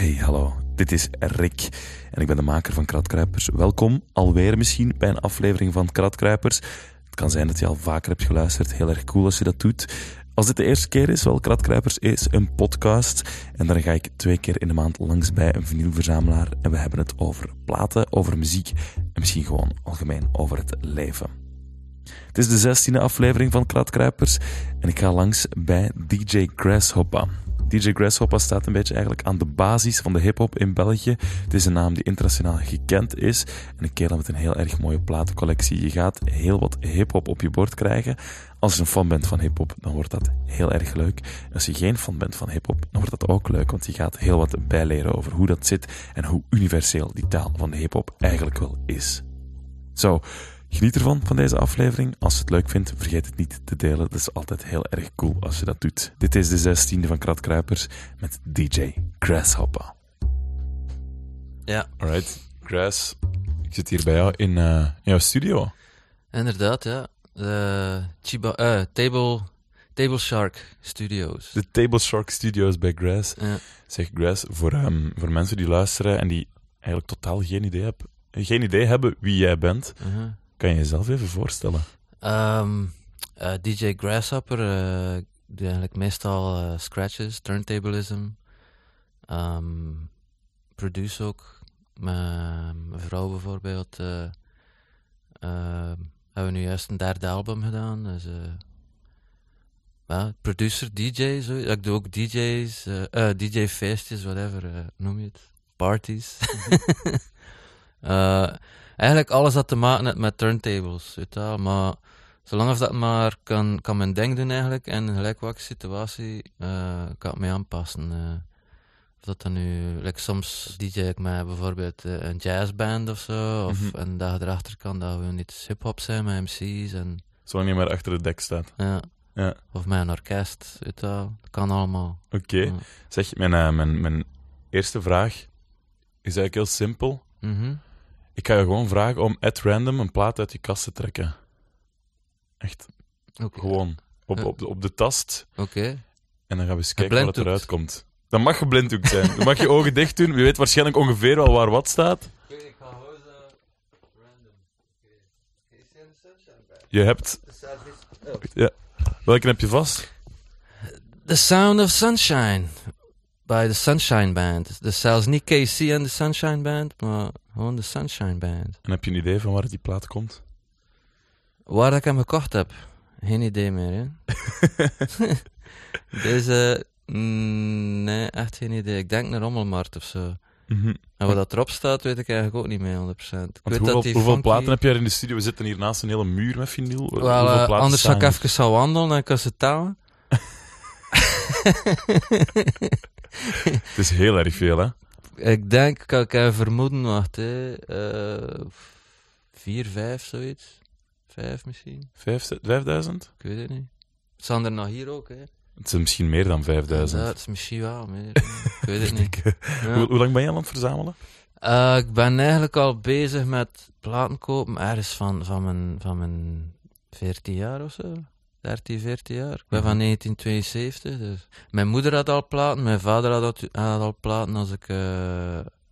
Hey, hallo. Dit is Rick en ik ben de maker van Kratkruipers. Welkom alweer misschien bij een aflevering van Kratkruipers. Het kan zijn dat je al vaker hebt geluisterd. Heel erg cool als je dat doet. Als dit de eerste keer is, wel, Kratkruipers is een podcast. En daar ga ik twee keer in de maand langs bij een vinylverzamelaar. En we hebben het over platen, over muziek en misschien gewoon algemeen over het leven. Het is de zestiende aflevering van Kratkruipers en ik ga langs bij DJ Grasshopper. DJ Grasshopper staat een beetje eigenlijk aan de basis van de hip-hop in België. Het is een naam die internationaal gekend is en een kerel met een heel erg mooie platencollectie. Je gaat heel wat hip-hop op je bord krijgen. Als je een fan bent van hip-hop, dan wordt dat heel erg leuk. Als je geen fan bent van hip-hop, dan wordt dat ook leuk, want je gaat heel wat bijleren over hoe dat zit en hoe universeel die taal van de hip-hop eigenlijk wel is. Zo. Geniet ervan, van deze aflevering. Als je het leuk vindt, vergeet het niet te delen. Dat is altijd heel erg cool als je dat doet. Dit is de zestiende van Kratkruipers met DJ Grasshopper. Ja. Alright, Grass. Ik zit hier bij jou in, uh, in jouw studio. Inderdaad, ja. De Chiba, uh, Table, Table Shark Studios. De Table Shark Studios bij Grass. Ja. Zeg Grass, voor, um, voor mensen die luisteren en die eigenlijk totaal geen idee, heb, geen idee hebben wie jij bent, Uh -huh. Kan je jezelf even voorstellen? Um, uh, DJ Grasshopper uh, doe eigenlijk meestal uh, scratches, turntablism. Um, produce ook. Mijn vrouw bijvoorbeeld. Uh, hebben we nu juist een derde album gedaan. Dus, producer, DJ. Zo. Ik doe ook DJ's, DJ-feestjes, whatever noem je het. Parties. eigenlijk alles dat te maken heeft met turntables. Weet je, maar zolang als dat maar kan, kan mijn ding doen eigenlijk en in gelijk welke situatie uh, kan ik me aanpassen. Uh, of dat dan nu, like soms DJ ik met bijvoorbeeld uh, een jazzband of zo, of Mm -hmm. erachter kan dat we niet hip-hop zijn met MC's. En, Zolang je maar achter het dek staat. Ja. ja. Of met een orkest, weet je, dat kan allemaal. Oké. Okay. Ja. Zeg, mijn, mijn, mijn eerste vraag is eigenlijk heel simpel. Mm -hmm. Ik ga je gewoon vragen om at random een plaat uit je kast te trekken. Echt. Okay. Gewoon. Op, op, op de tast. Oké. Okay. En dan gaan we eens kijken wat eruit komt. Dan mag geblinddoekt zijn. Dan mag je ogen dicht doen. Wie weet waarschijnlijk ongeveer wel waar wat staat. Ik ga random. Okay. Je hebt... Ja. Welke heb je vast? The Sound of Sunshine. Bij de Sunshine Band. Dus zelfs niet KC en de Sunshine Band, maar gewoon de Sunshine Band. En heb je een idee van waar die plaat komt? Waar ik hem gekocht heb? Geen idee meer, hè? Deze... Mm, nee, echt geen idee. Ik denk naar Rommelmarkt of zo. Mm -hmm. En wat dat erop staat, weet ik eigenlijk ook niet meer 100%. Ik weet hoeveel, dat die hoeveel funky... platen heb jij in de studio? We zitten hier naast een hele muur met vinyl. Wel, uh, anders zou ik even zou wandelen en kan ze tellen. Het is heel erg veel, hè? Ik denk, kan ik even vermoeden, wacht, hè. Uh, vier, vijf, zoiets. Vijf misschien. Vijf, vijfduizend? Ik weet het niet. Het staan er nog hier ook, hè. Het is misschien meer dan 5000. Ja, het is misschien wel meer. ik weet het niet. Ja. Hoe, hoe, lang ben je al aan het verzamelen? Uh, ik ben eigenlijk al bezig met platen kopen, ergens van, van, mijn, van mijn 14 jaar of zo. 13, 14 jaar. Ik ben Mhm. van 1972. Dus. Mijn moeder had al platen, mijn vader had al, had al platen als ik. Uh,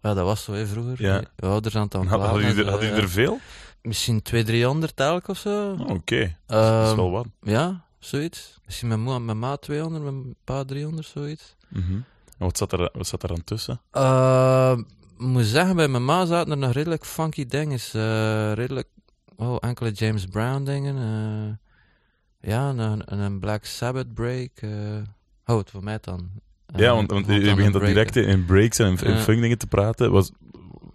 ja, dat was zo hè, vroeger. Ja. Mijn ouders aan het Had, platen. had, u er, had u er veel? Misschien 200, 300 elk of zo. Oh, Oké, okay. Ehm, dat is wel wat. Ja, zoiets. Misschien mijn, moe, mijn ma 200, mijn pa 300, zoiets. Mm -hmm. En wat zat, er, wat zat er aan tussen? Uh, moet zeggen, bij mijn ma zaten er nog redelijk funky dingen. Uh, redelijk, oh, enkele James Brown dingen. Ja, een, een Black Sabbath break. Uh, oh, het voor mij dan. ja, want, want je begint dat direct in breaks en in, funk dingen te praten. Was,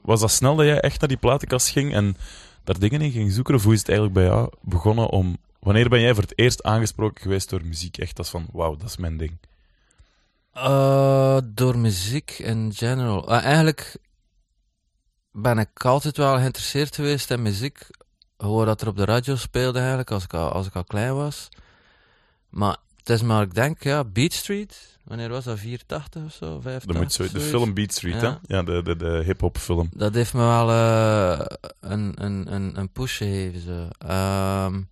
was dat snel dat jij echt naar die platenkast ging en daar dingen in ging zoeken? Of hoe is het eigenlijk bij jou begonnen om... Wanneer ben jij voor het eerst aangesproken geweest door muziek? Echt als van, wauw, dat is mijn ding. Uh, door muziek in general. Uh, eigenlijk ben ik altijd wel geïnteresseerd geweest in muziek. Gewoon dat er op de radio speelde eigenlijk, als ik al, als ik al klein was. Maar het is maar, ik denk, ja, Beat Street. Wanneer was dat? 84 of zo? 85? Dan moet zo, de film Beat Street, Ja. hè? Ja, de, de, de hip-hop film. Dat heeft me wel uh, een, een, een, een push gegeven. Zo. Um,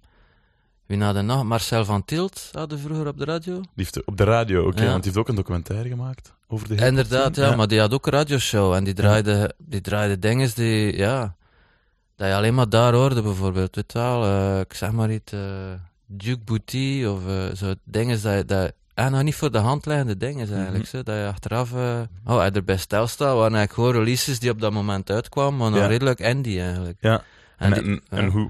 Wie hadden nog? Marcel van Tielt hadden vroeger op de radio. Die heeft op de radio, oké, Ja. want die heeft ook een documentaire gemaakt over de hip-hop Inderdaad, ja, maar die had ook een radioshow en die draaide, die draaide dingen die, ja, dat je alleen maar daar hoorde bijvoorbeeld. Je wel, eh, ik zeg maar iets, eh Duke Booty of eh, zo dingen dat, dat en nog niet voor de hand liggende dingen eigenlijk, zo, dat je achteraf, eh oh, er bij stilstaat, waren eigenlijk gewoon releases die op dat moment uitkwamen, maar nog Ja. redelijk indie eigenlijk. Ja. En, die- en, hoe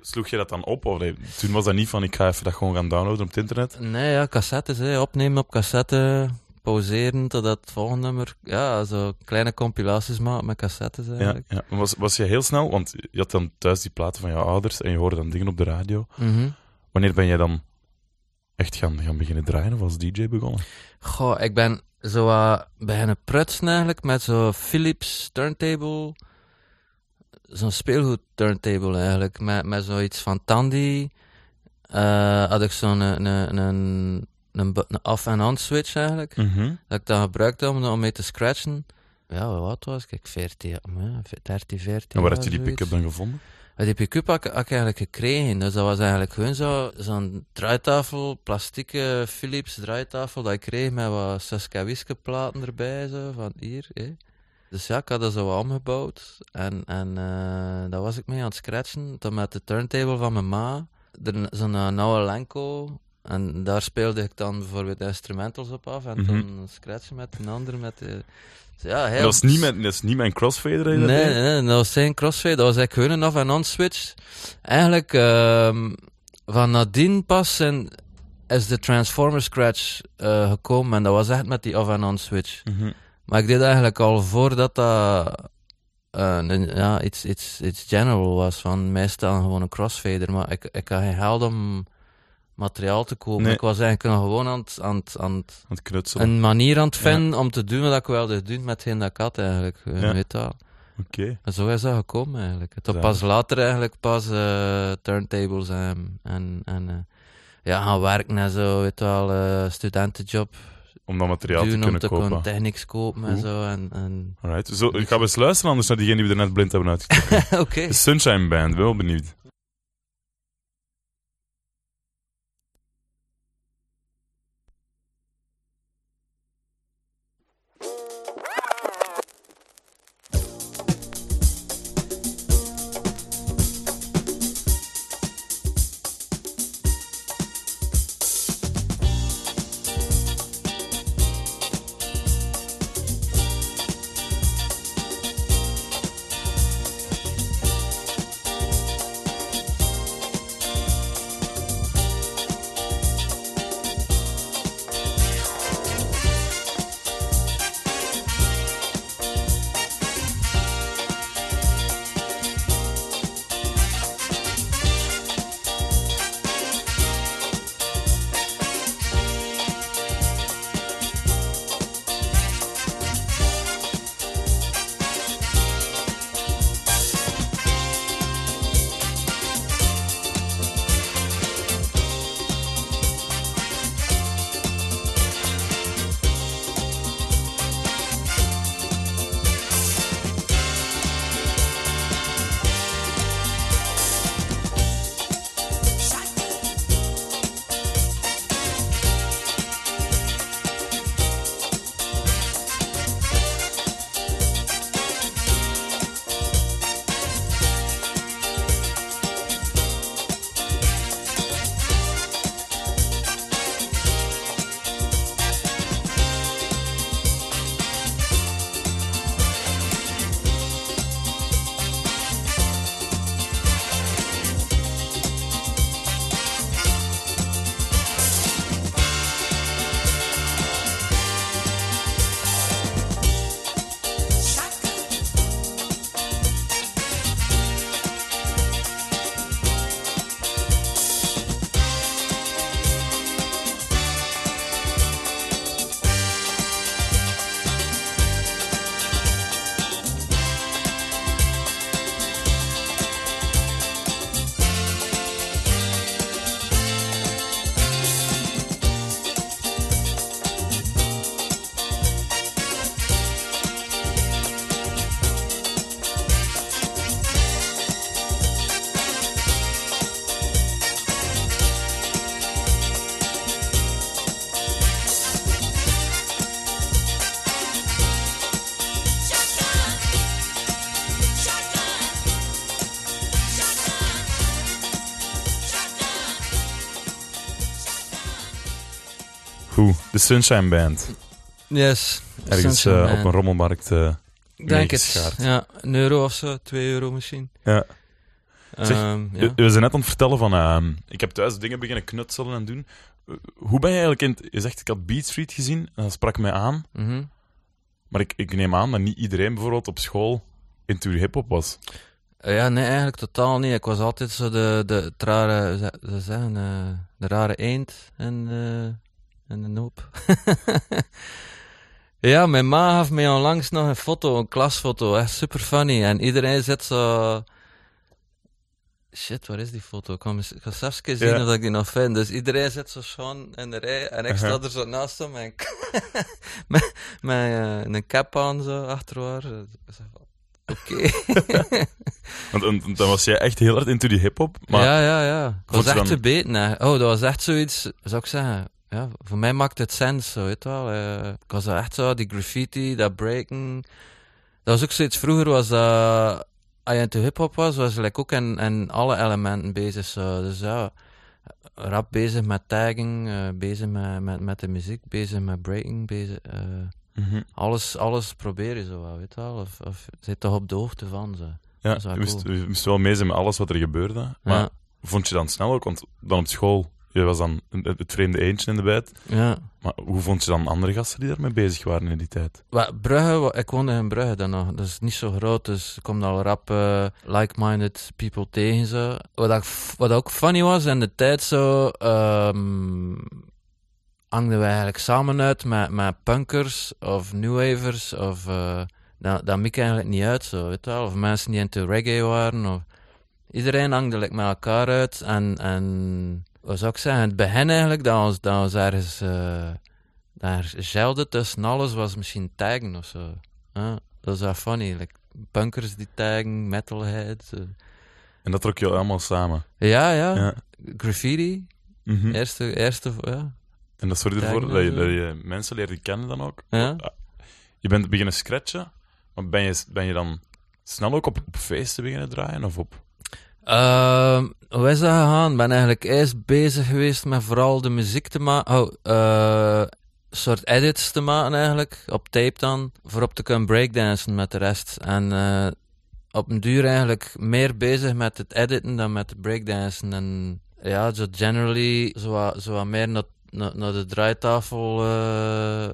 sloeg je dat dan op? Of, toen was dat niet van, ik ga even dat gewoon gaan downloaden op het internet. Nee, ja, cassettes, hè. opnemen op cassette, pauzeren totdat het volgende nummer, ja, zo kleine compilaties maken met cassettes Ja, eigenlijk. ja. Was, was je heel snel, want je had dan thuis die platen van jouw ouders en je hoorde dan dingen op de radio. Mhm. Wanneer ben jij dan echt gaan, gaan beginnen draaien of als DJ begonnen? Goh, ik ben zo wat beginnen prutsen eigenlijk met zo'n Philips turntable. Zo'n speelgoed turntable eigenlijk. Met, met zoiets van Tandy. Eh, had ik zo'n een, een, een, een, off- en on switch eigenlijk. Mhm. Dat ik dan gebruikte om, om mee te scratchen. Ja, wat was ik? Ik 14, ja, 13, 14 En waar had je die pick-up dan gevonden? Die pick-up had, ik- had ik eigenlijk gekregen. Dus dat was eigenlijk gewoon zo, zo'n draaitafel, plastieke Philips draaitafel dat ik kreeg met wat Saskawiske platen erbij, zo, van hier. Dus ja, ik had dat zo omgebouwd. En, en eh daar was ik mee aan het scratchen. Dan met de turntable van mijn ma. Zo'n uh, nauwe Lenko. En daar speelde ik dan bijvoorbeeld instrumentals op af. En Mhm. dan scratchen met een ander. Met de, dus ja, heel Dat is niet mijn, dat is niet mijn crossfader Nee, nee, nee, dat was geen crossfade, dat was eigenlijk een en on-switch. Eigenlijk, ehm, van nadien pas zijn, is de Transformer Scratch eh, gekomen en dat was echt met die en on-switch. Mhm. Maar ik deed eigenlijk al voordat dat eh, ja, iets, iets, iets general was, van meestal gewoon een crossfader, maar ik, ik had geen geld om materiaal te kopen. Nee. Ik was eigenlijk nog gewoon aan het, aan het, aan het Aan het knutselen. een manier aan het vinden om te doen wat ik wilde doen met geen dat ik had eigenlijk. Ja. Weet wel. Oké. En zo is dat gekomen eigenlijk. Tot pas later eigenlijk pas eh, turntables en, en, en eh, ja, gaan werken en zo, weet wel, eh, studentenjob Om dat materiaal te doen om kunnen te kopen. kunnen technics kopen en zo. En, en... Alright. Zo, ik ga eens luisteren anders naar diegene die we er net blind hebben uitgekozen. Oké. Sunshine Band, wel benieuwd. Sunshine Band. Yes. Ergens eh, op een rommelmarkt. Ik denk het. Ja, een euro of zo, twee euro misschien. Ja. Zeg, Ehm, ja. We zijn net aan het vertellen van... ehm, ik heb thuis dingen beginnen knutselen en doen. Eh, Hoe ben je eigenlijk in... Je zegt, ik had Beat Street gezien. En dat sprak mij aan. Mhm. Maar ik, ik neem aan dat niet iedereen bijvoorbeeld op school into hip-hop was. Ja, nee, eigenlijk totaal niet. Ik was altijd zo de, de, het rare, ze ze zeggen, de rare eend en, en de noop. ja, mijn ma gaf mij onlangs nog een foto, een klasfoto, echt super funny. En iedereen zit zo... Shit, waar is die foto? Ik ga, eens- ik ga zelfs een zien Ja. of ik die nog vind. Dus iedereen zit zo schoon in de rij en ik sta Uh-huh. er zo naast hem en met, met eh, een cap aan zo achter haar. Ik zeg van, Oké. Want, want dan was jij echt heel hard into die hip-hop. Ja, ja, ja. Ik was echt dan- te beten. hè. Oh, dat was echt zoiets, zou ik zeggen. Ja, voor mij maakt het sens, weet wel. Eh, ik was echt zo, die graffiti, dat breken. Dat was ook zoiets, vroeger was dat, als je into hip-hop was, was je like ook in, in alle elementen bezig. Zo. Dus ja, rap bezig met tagging, eh, bezig met, met, met de muziek, bezig met breaking, bezig... eh, Mhm. alles, alles probeer je zo weet je wel. Of, of zit toch op de hoogte van, zo. ja, je moest, cool. je moest wel mee zijn met alles wat er gebeurde. Maar Ja, vond je dan snel ook? Want dan op school, je was dan het, vreemde eentje in de bijt. ja. Maar hoe vond je dan andere gasten die daarmee bezig waren in die tijd? Brugge, ik woonde in Brugge dan nog. Dat is niet zo groot, dus ik kom al rap eh, like-minded people tegen. Zo. Wat, ik, wat ook funny was in de tijd zo, ehm hangden we eigenlijk samen uit met, met punkers of newwavers of... eh dat, dat maakt eigenlijk niet uit, zo, weet je wel. Of mensen die into reggae waren. Of... Iedereen hangde like, met elkaar uit. En, en wat zou ik zeggen, het begin eigenlijk, dat was, dat was ergens... eh, daar gelde tussen alles was misschien taggen of zo. Dat is wel funny. Like, punkers die taggen, metalheads. eh. En dat trok je allemaal samen. Ja, ja, Ja. Graffiti. Mhm. Eerste, eerste, ja. En dat zorgde ervoor dat je, dat je mensen leerde kennen dan ook. Ja. Ah, Je bent beginnen scratchen, maar ben je, ben je dan snel ook op, op feesten beginnen draaien? Of op... Ehm, hoe is dat gegaan? Ik ben eigenlijk eerst bezig geweest met vooral de muziek te maken. Oh, eh, soort edits te maken eigenlijk, op tape dan, voor op te kunnen breakdansen met de rest. En eh, op een duur eigenlijk meer bezig met het editen dan met het breakdansen. En ja, zo generally zo, wat- zo wat meer naar, naar, naar de draaitafel, eh,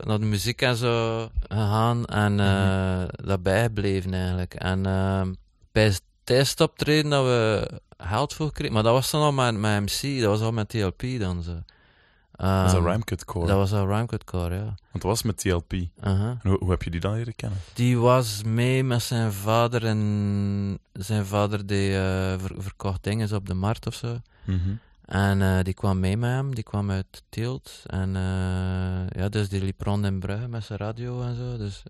naar de muziek en zo gegaan. En eh dat bijgebleven eigenlijk. En ehm, bij het eerste optreden dat we geld voor kregen, maar dat was dan al met, met MC, dat was al met TLP dan zo. Dat Ehm, een Rhymecut Core. Dat was al Rhymecut Core, ja. Want dat was met TLP. Aha. hoe, hoe heb je die dan leren kennen? Die was mee met zijn vader en zijn vader die eh, ver- verkocht dingen op de markt of zo. Mhm. En eh, die kwam mee met hem, die kwam uit Tielt. En eh, ja, dus die liep rond in Brugge met zijn radio en zo. Dus,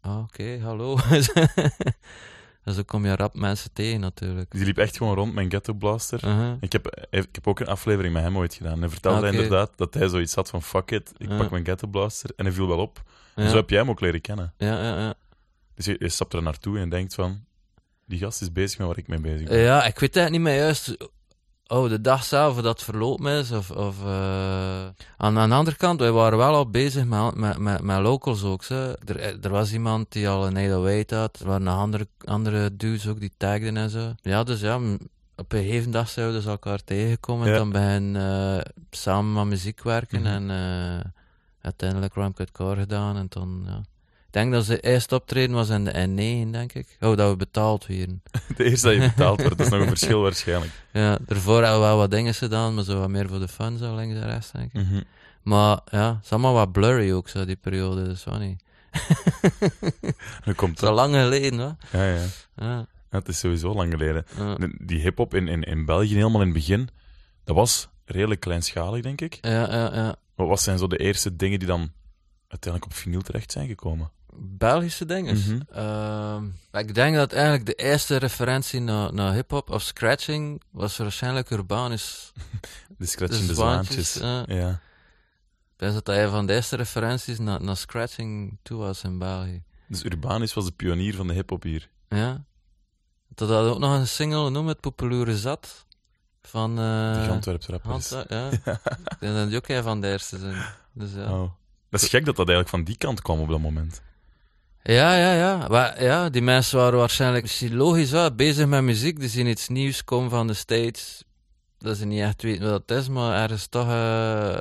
ah, oké, hallo. en zo kom je rap mensen tegen natuurlijk. Die liep echt gewoon rond met een ghetto blaster. Ik heb, ik heb ook een aflevering met hem ooit gedaan. Hij vertelde Ah, inderdaad dat hij zoiets had van fuck it, ik Ja. pak mijn ghetto blaster. En hij viel wel op. En zo heb jij hem ook leren kennen. Ja, ja, ja. Dus je, je stapt er naartoe en denkt van, die gast is bezig met waar ik mee bezig ben. Ja, ik weet eigenlijk niet meer juist. Oh, de dag zelf, dat verlopen is. Of, of, eh, aan, aan de andere kant, wij waren wel al bezig met, met, met, met locals ook. Zo. Er, er was iemand die al een 808 had. Er waren nog andere, andere dudes ook die tagden en zo. Ja, dus ja, op een gegeven dag zouden we dus elkaar tegenkomen. Ja. En dan beginnen eh, samen aan muziek werken. Mhm. En eh, uiteindelijk Ramcut Core gedaan. En toen, ja. Ik denk dat ze eerst optreden was in de N9, denk ik. Oh, dat we betaald werden. De eerste dat je betaald wordt, dat is nog een verschil waarschijnlijk. Ja, daarvoor hebben we wel wat dingen gedaan, maar zo wat meer voor de fun, zo links en rechts, denk ik. Mhm. Maar ja, het is allemaal wat blurry ook, zo, die periode, dus wat niet. Nu komt dat. lang geleden, hoor. Ja, ja. Ja, het is sowieso lang geleden. ja. De- Die hip-hop in, in, in België, helemaal in het begin, dat was redelijk kleinschalig, denk ik. ja, ja, ja. Wat zijn zo de eerste dingen die dan uiteindelijk op vinyl terecht zijn gekomen? Belgische dingen. Mhm. Ehm, ik denk dat eigenlijk de eerste referentie naar, naar hip-hop of scratching was waarschijnlijk Urbanus. De scratchende De zwaantjes. zwaantjes, ja. Ik denk dat dat een van de eerste referenties naar, naar scratching toe was in België. Dus Urbanus was de pionier van de hip-hop hier. Ja. Dat had ook nog een single noemen, het Populaire Zat. Van... eh De rappers. Ja. Ik denk dat die ook een van de eerste zijn. Dus ja. Oh. Dat is gek dat dat eigenlijk van die kant kwam op dat moment. Ja, ja, ja. Maar, ja, die mensen waren waarschijnlijk misschien logisch wel, bezig met muziek. Die zien iets nieuws komen van de States. Dat ze niet echt weten wat het is, maar ergens toch uh,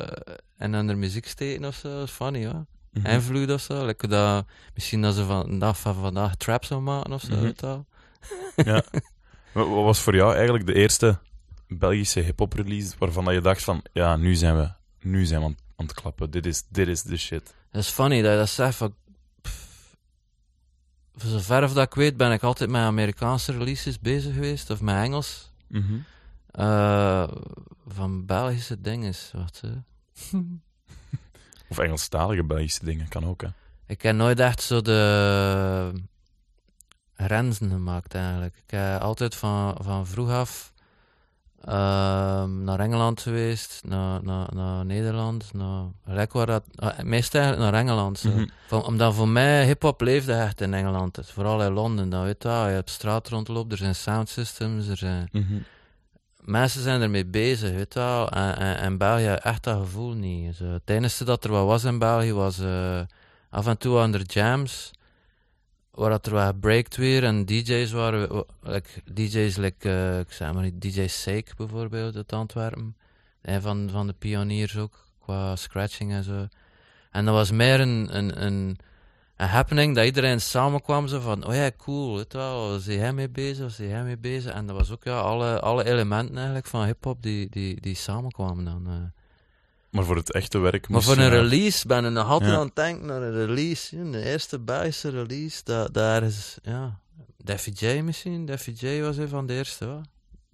in hun muziek steken of zo. Dat is funny, hoor. Mhm. Invloed of zo. Like dat, misschien dat ze van, een dag van vandaag trap zou maken of zo. Mhm. Ja. Wat was voor jou eigenlijk de eerste Belgische hip-hop release waarvan dat je dacht van, ja, nu zijn we, nu zijn we aan, aan het klappen. Dit is, dit is de shit. Dat is funny dat je dat zegt. Voor zover of dat ik weet, ben ik altijd met Amerikaanse releases bezig geweest. Of met Engels. Mhm. Eh, van Belgische dingen. Wat, hè. Of Engelstalige Belgische dingen, kan ook, hè. Ik heb nooit echt zo de grenzen gemaakt eigenlijk. Ik heb altijd van, van vroeg af naar Engeland geweest, naar, naar, naar Nederland, naar, waar dat, ah, meestal eigenlijk naar Engeland. Zo. Van, omdat voor mij hip-hop leefde echt in Engeland. Dus vooral in Londen, dat weet je wel. Je op straat rondloopt, er zijn sound systems, er zijn... Mhm. Mensen zijn ermee bezig, weet je wel. En, en, en België echt dat gevoel niet. Zo, het enige dat er wat was in België was eh, af en toe aan de jams, waar dat er wat breakt weer en DJ's waren. wa- Like, DJ's, like, eh, ik zeg maar niet, DJ Sake bijvoorbeeld uit Antwerpen. Een van, van de pioniers ook, qua scratching en zo. En dat was meer een, een, een, happening dat iedereen samenkwam. Zo van, oh ja, cool, weet wel, was hij mee bezig, was hij mee bezig. En dat was ook ja, alle, alle elementen eigenlijk van hip-hop die, die, die samenkwamen dan. eh. Maar voor het echte werk Maar voor je een release ben ik nog altijd aan het denken naar een release. De eerste Belgische release, dat, daar is, ja, Daffy J misschien. Daffy J was een van de eerste, hoor.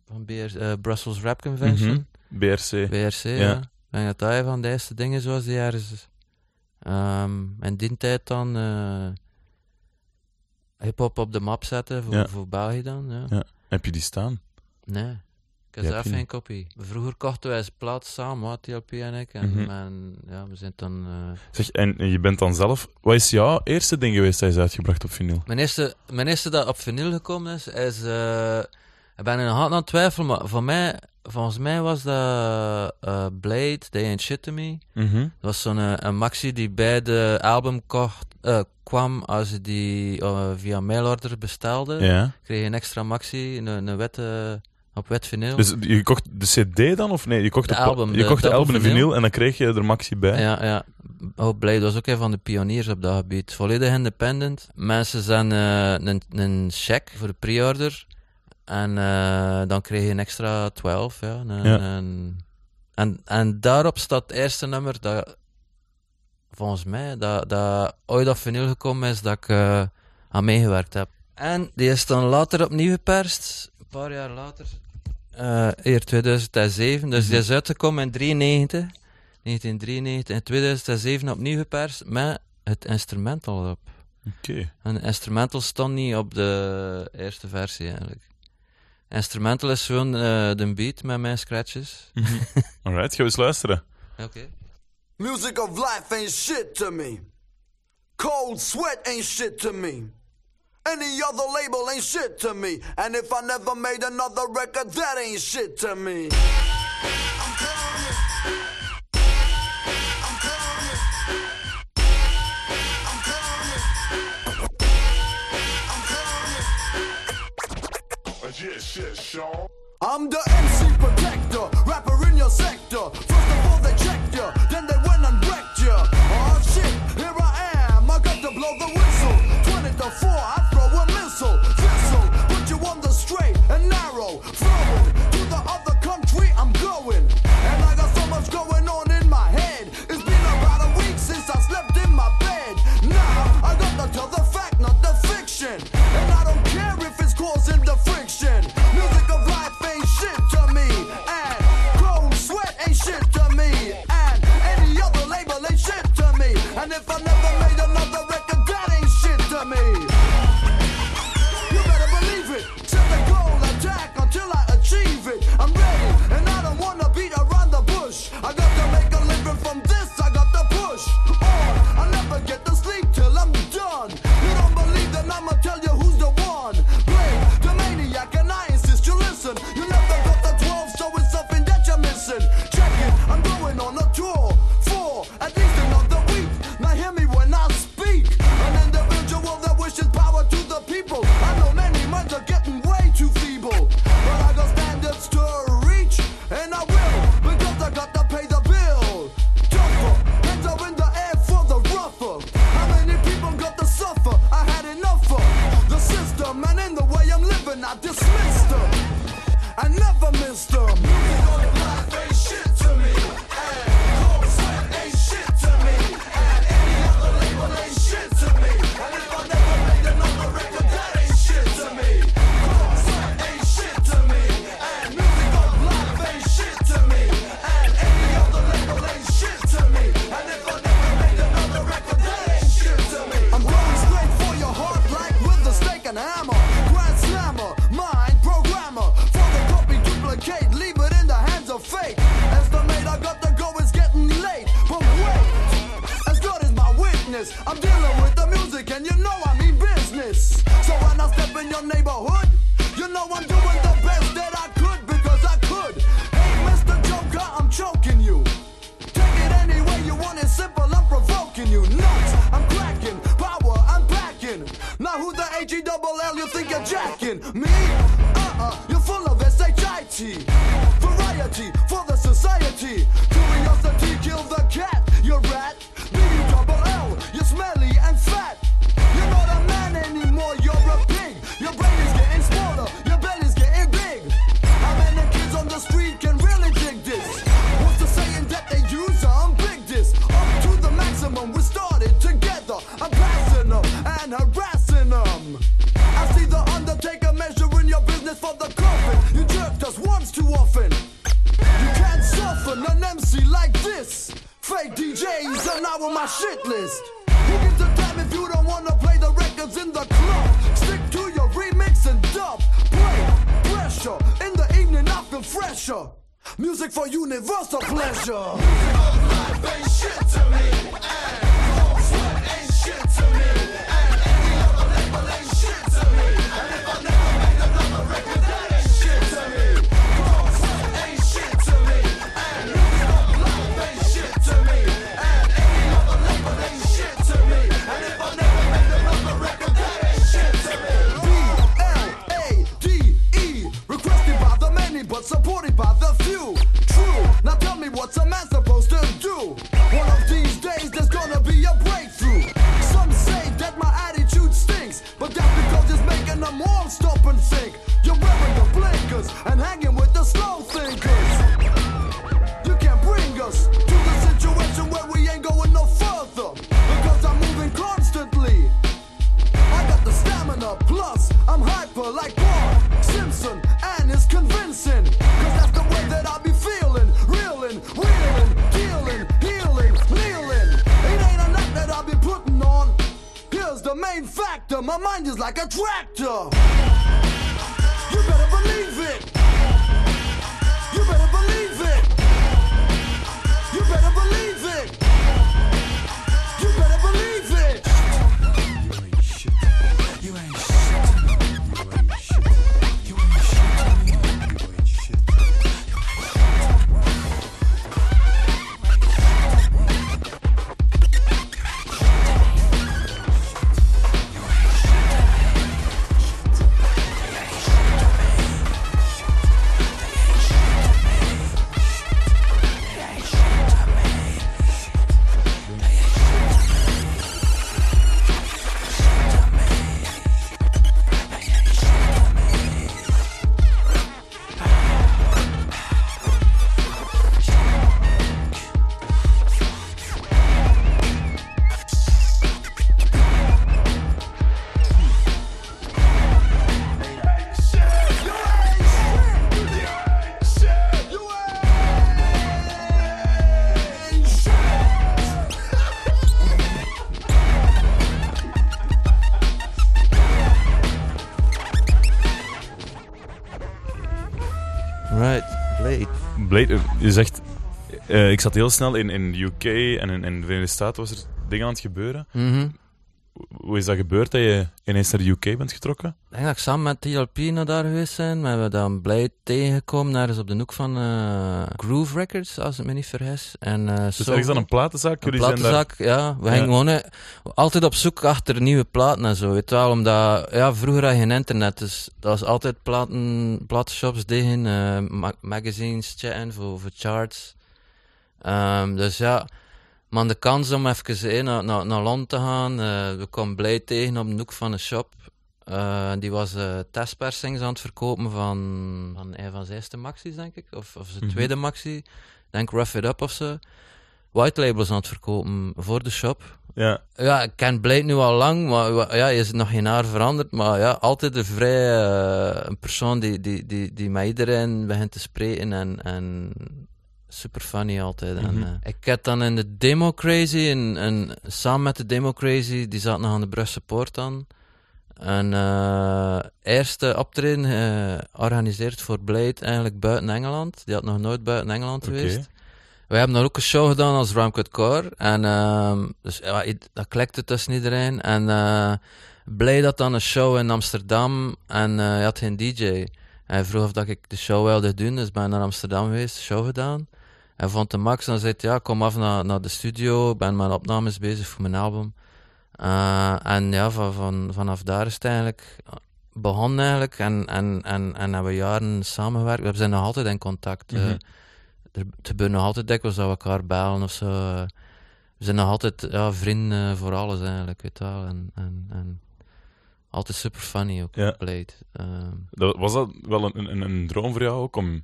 Van BR, eh, Brussels Rap Convention. Mhm. BRC. BRC, ja. Denk dat een van de eerste dingen zoals die ergens is. Ehm, en die tijd dan eh hip-hop op de map zetten voor, Ja. voor België dan. Ja. Ja. Heb je die staan? Nee, ik heb zelf geen kopie. Vroeger kochten wij eens plaat samen, TLP en ik. En, Mhm. en ja, we zijn dan. eh, Zeg, en en je bent dan zelf... Wat is jouw eerste ding geweest dat is uitgebracht op vinyl? Mijn eerste, mijn eerste dat op vinyl gekomen is, is eh, ik ben er nog altijd aan het twijfelen, maar voor mij, volgens mij was dat eh, Blade, They Ain't Shit To Me. Mhm. Dat was zo'n een maxi die bij de album kocht, kwam als je die via mailorder bestelde. Kreeg je een extra maxi, een, een wette, op wet vinyl. Dus je kocht de CD dan? Of nee, je kocht De de, album, je de kocht de double album en vinyl. vinyl en dan kreeg je er maxi bij. Ja, ja. Oh, Blade was ook een van de pioniers op dat gebied. Volledig independent. Mensen zijn eh, een, een check voor de pre-order. En eh, dan kreeg je een extra 12. Ja, een- Ja. een- en, en daarop staat het eerste nummer dat, volgens mij, dat, dat ooit op vinyl gekomen is dat ik eh, aan meegewerkt heb. En die is dan later opnieuw geperst. Een paar jaar later. Eh hier 2007. Dus die is uitgekomen in 93. 1993 en 2007 opnieuw geperst met het instrumental op. Oké. En de instrumental stond niet op de eerste versie eigenlijk. Instrumental is gewoon eh, de beat met mijn scratches. Alright, gaan we eens luisteren. Oké. Music of life ain't shit to me. Cold sweat ain't shit to me. Any other label ain't shit to me. And if I never made another record, that ain't shit to me. Uh, yeah, shit, Sean. I'm the MC protector, rapper in your sector. First of all, they checked ya, then they went and wrecked ya. Oh shit, here I am, I got to blow the whistle. 20 to 4, double L, you think you're jacking me? Eh, ik zat heel snel in, in de UK en in, in de Verenigde Staten was er dingen aan het gebeuren. Mhm. Hoe is dat gebeurd dat je ineens naar de UK bent getrokken? Ik denk dat ik samen met TLP naar daar geweest zijn. We hebben dan blij tegengekomen. Daar is op de hoek van eh, Groove Records, als ik me niet vergis. En, uh, dus is dan een platenzaak? Een platenzaak, daar... ja. We gingen gewoon altijd op zoek achter nieuwe platen en zo. Weet wel, omdat ja, vroeger had je geen internet. Dus dat was altijd platen, platenshops dicht, uh, magazines checken voor, voor charts. Ehm, dus ja, maar de kans om even eh, naar, naar, naar land te gaan, eh, we kwamen blij tegen op de hoek van een shop. Eh, die was eh, testpersings aan het verkopen van, van een van zijn eerste maxis, denk ik. Of, of zijn tweede maxi. Denk Rough It Up of zo. White labels aan het verkopen voor de shop. Ja. Ja, ik ken Blade nu al lang, maar ja, is het nog geen haar veranderd. Maar ja, altijd een vrij een persoon die, die, die, die met iedereen begint te spreken en, en super funny altijd. En, Mhm. eh, ik had dan in de Demo Crazy, en, en samen met de Demo Crazy, die zat nog aan de Brusselse Poort aan. En eh eerste optreden eh, georganiseerd voor Blade eigenlijk buiten Engeland. Die had nog nooit buiten Engeland geweest. Wij hebben dan ook een show gedaan als Ramcut Core. En ehm, dus ja, dat klikte tussen iedereen. En Blade had dan een show in Amsterdam en hij had geen DJ. Hij vroeg of dat ik de show wilde doen, dus ben naar Amsterdam geweest, de show gedaan. Hij vond de max en hij zei, ja, kom af naar, naar de studio, ik ben met opnames bezig voor mijn album. Eh, en ja, van, van, vanaf daar is het eigenlijk begonnen eigenlijk en, en, en, en hebben we jaren samengewerkt. We zijn nog altijd in contact. eh. Mhm. er gebeurt nog altijd dikwijls dat we elkaar bellen of zo. eh. We zijn nog altijd ja, vrienden voor alles eigenlijk, weet wel. En, en, en altijd super funny ook, Ja. Dat, was dat wel een, een, een droom voor jou ook om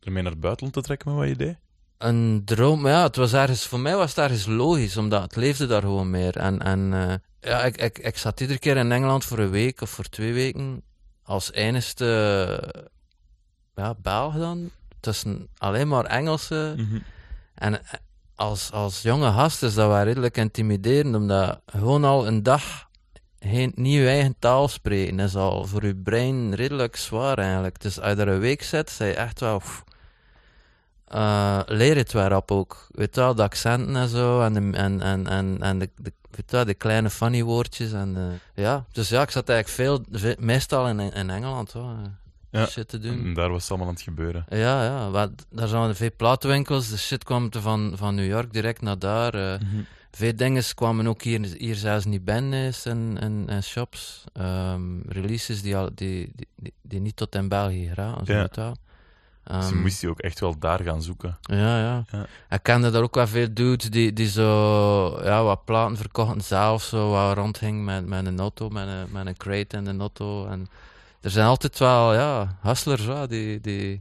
ermee naar het buitenland te trekken met wat je deed? Een droom, ja, het was ergens, voor mij was het ergens logisch, omdat het leefde daar gewoon meer. En, en eh, ja, ik, ik, ik zat iedere keer in Engeland voor een week of voor twee weken als enigste ja, Belg dan, tussen alleen maar Engelsen. Mhm. En eh, als, als jonge gast is dat wel redelijk intimiderend, omdat gewoon al een dag geen, niet je eigen taal spreken is al voor je brein redelijk zwaar eigenlijk. Dus als je er een week zit, zei je echt wel... pff, eh, leer het weer op ook. Weet je wel, de accenten en zo, en de, en, en, en, en de, de, weet je wel, de kleine funny woordjes. En, ja, dus ja, ik zat eigenlijk veel, ve- meestal in, in Engeland hoor, eh, Ja. shit te doen. En daar was het allemaal aan het gebeuren. Ja, ja, wat, daar zijn veel platenwinkels. De shit kwam van, van New York direct naar daar. eh. Mhm. veel dingen kwamen ook hier, hier zelfs niet binnen en, en, en shops. Ehm, releases die, al, die, die, die, die niet tot in België geraken. Ja. Dus Ehm, moest je ook echt wel daar gaan zoeken. ja, ja, Ja. Ik kende daar ook wel veel dudes die, die zo ja, wat platen verkochten zelf, zo wat rondging met, met een auto, met een, met een crate en een auto. En er zijn altijd wel, ja, hustlers, ja, die, die...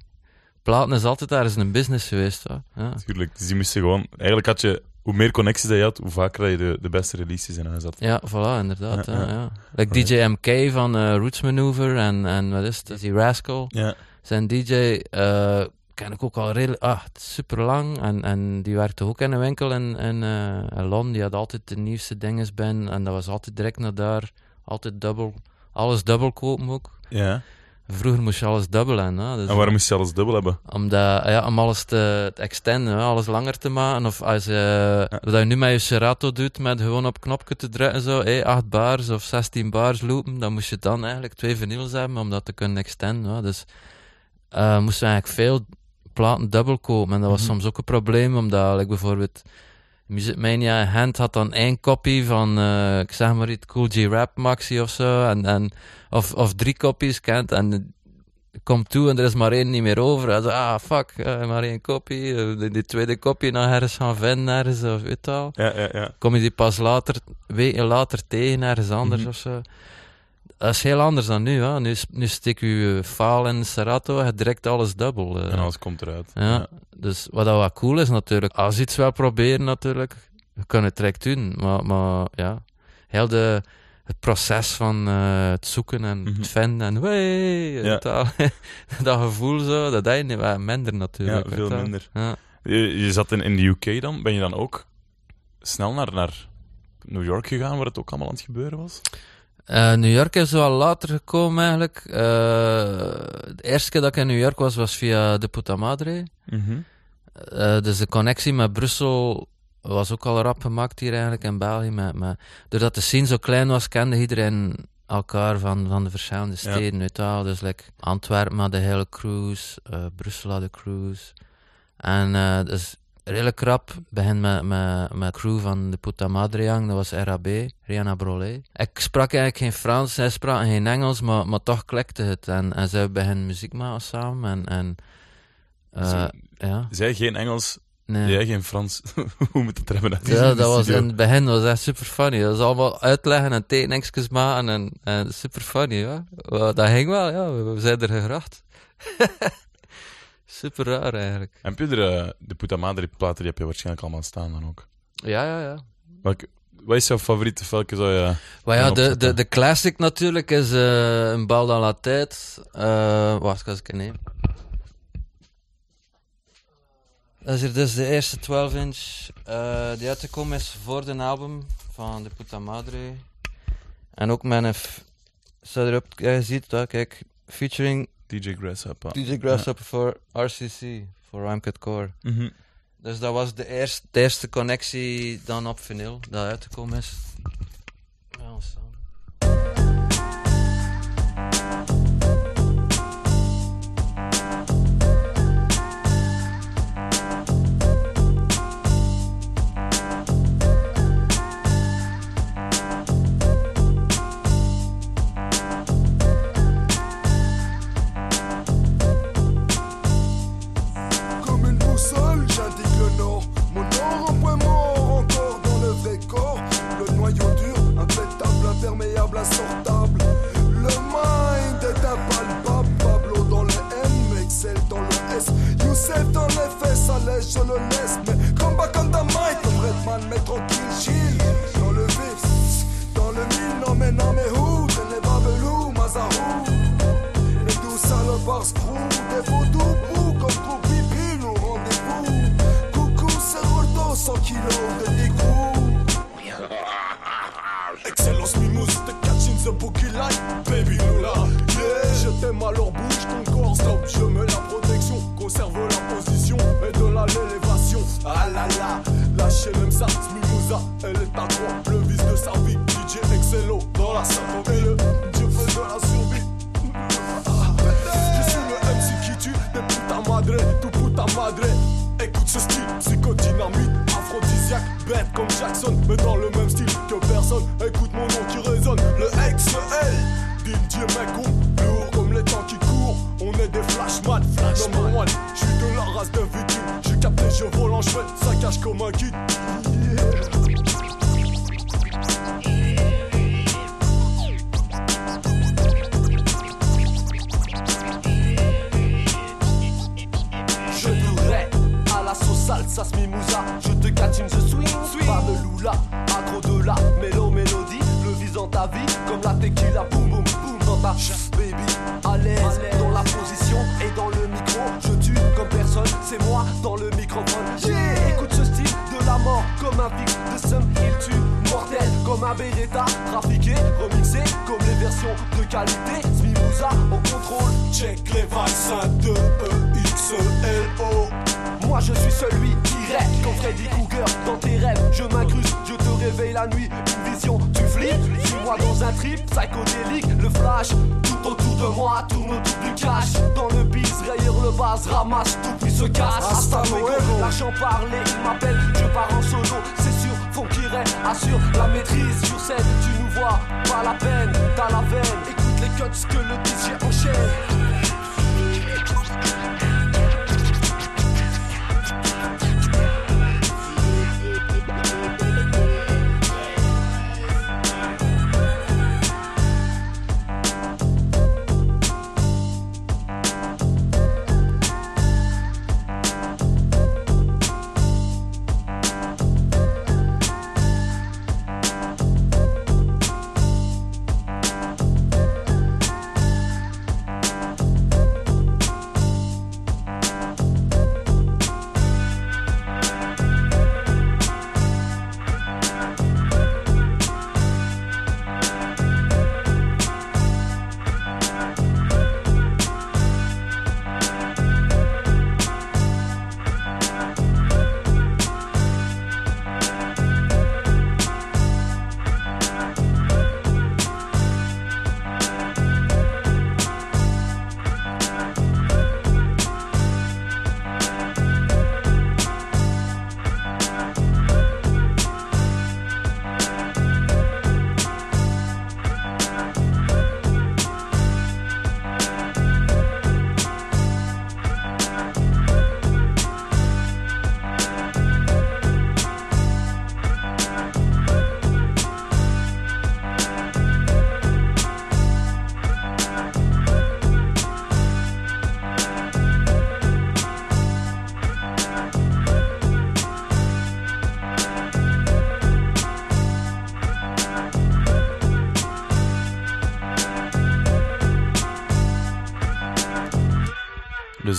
Platen is altijd daar eens een business geweest, ja. ja. Natuurlijk. Dus je moest je gewoon... Eigenlijk had je... Hoe meer connecties dat je had, hoe vaker je de, de beste releases in huis had. Ja, voilà, inderdaad. Ja, Ja. Like DJ MK van eh, Roots Maneuver en, en wat is het, Dizzy Rascal. Ja. Zijn DJ eh, ken ik ook al redelijk, ah, super lang. En, en die werkte ook in een winkel in, in, eh, in Londen. Die had altijd de nieuwste dingen bij. En dat was altijd direct naar daar. Altijd dubbel. Alles dubbel kopen ook. Ja. Vroeger moest je alles dubbel hebben. Hè? Dus En waarom moest je alles dubbel hebben? omdat, ja, om alles te, te extenden, hè, alles langer te maken. Of als je, wat je nu met je Serato doet, met gewoon op knopje te drukken, zo, hé, 8 bars of 16 bars loopen, dan moest je dan eigenlijk twee vinyls hebben om dat te kunnen extenden. hè. Dus eh moesten eigenlijk veel platen dubbel kopen. En dat was Mhm. soms ook een probleem, omdat like, bijvoorbeeld Music Mania Hand had dan één kopie van, eh, ik zeg maar iets, Cool G Rap Maxi of zo. En, en, of, of drie kopies kent. En komt toe en er is maar één niet meer over. Hij zei, ah, fuck, eh, maar één kopie. Die, die tweede kopie nog ergens gaan vinden, ergens, of weet wel. Ja, ja, ja. Kom je die pas later, weken later tegen, ergens anders Mhm. of zo. Dat is heel anders dan nu, hè. Nu, nu stik je file in Serato, het direct alles dubbel. eh. En alles komt eruit. Ja, dus wat dat wat cool is natuurlijk, als je iets wil proberen natuurlijk, we kunnen het direct doen, maar, maar ja, heel de, het proces van eh, het zoeken en Mhm. het vinden en wey, Ja. je wel. dat gevoel zo, dat heb je wel minder Ja, natuurlijk. weet veel je wel. minder. Ja. Je, je zat in, in de UK dan. Ben je dan ook snel naar, naar New York gegaan, waar het ook allemaal aan het gebeuren was? Eh, New York is wel later gekomen eigenlijk. De eerste keer dat ik in New York was, was via de Puta Madre. Mhm. Eh, dus de connectie met Brussel was ook al rap gemaakt hier eigenlijk in België. Met, met, doordat de scene zo klein was, kende iedereen elkaar van, van de verschillende Ja. steden. Wel. Dus like, Antwerpen had de hele cruise, Brussel had de cruise. En dus redelijk rap begin met, met, met crew van de Puta Madre Young, dat was RAB, Rihanna Brolé. Ik sprak eigenlijk geen Frans, zij sprak geen Engels, maar, maar toch klikte het. En, en zij beginnen muziek maken samen. En, en eh, Zo- ja. Zij geen Engels, Nee. Jij geen Frans. Hoe moet het er hebben uit? Ja, dat was in het begin was echt super funny. Dat was allemaal uitleggen en tekeningsjes maken en, en super funny, ja. Dat ging wel, ja. We we zijn er gegracht. super raar eigenlijk. En heb je er, eh, de Puta Madre platen, die heb je waarschijnlijk allemaal staan dan ook. Ja, ja, ja. Welke, wat is jouw favoriete? Welke zou je... Maar ja, de, de, de classic natuurlijk is eh, een bal dans la tête. Eh wacht, als ik neem. Dat is hier dus de eerste 12 inch die uitgekomen is voor de album van de Puta Madre. En ook f- Staat erop, je ziet dat, kijk. Featuring DJ Grasshopper. DJ Grasshopper voor RCC, voor Rhymecut Core. Mhm. Dus dat was de eerste, de eerste connectie dan op vinyl dat uitgekomen is. Ja, ons je le laisse. Mais comme back on the mic, comme Redman, mais tranquille, chill. Dans le vif, dans le mille, non mais non mais où Dans les babelous, Mazahou. Les douze salopards screw, des faux doux comme trop pipi, nous rendez-vous. Coucou, c'est Roldo, 100 kilos de dégoût. Excellence mimous, the catch in the bookie light, mais dans le même style que personne. Écoute mon nom qui résonne, le XL. DJ Mekoum, lourd comme les temps qui courent. On est des flashman, flash number one. J'suis de la race de victimes, j'suis capté, je vole en chouette, ça cache comme un kid. Comme les versions de qualité. Smimouza au contrôle Check les vibes 5 2 E X L O. Moi je suis celui qui rêve. Quand Freddy Krueger dans tes rêves Je m'incruste, je te réveille la nuit Une vision, tu flippes. Suis-moi dans un trip psychodélique. Le flash, tout autour de moi Tourne autour du cash. Dans le bis, rayure le base Ramasse tout puis se casse. Hasta luego. L'argent parler, il m'appelle Je pars en solo, c'est sûr Funky Ray assure la maîtrise Sur scène, tu nous Pas la peine, t'as la veine. Écoute les cuts que le DJ enchaîne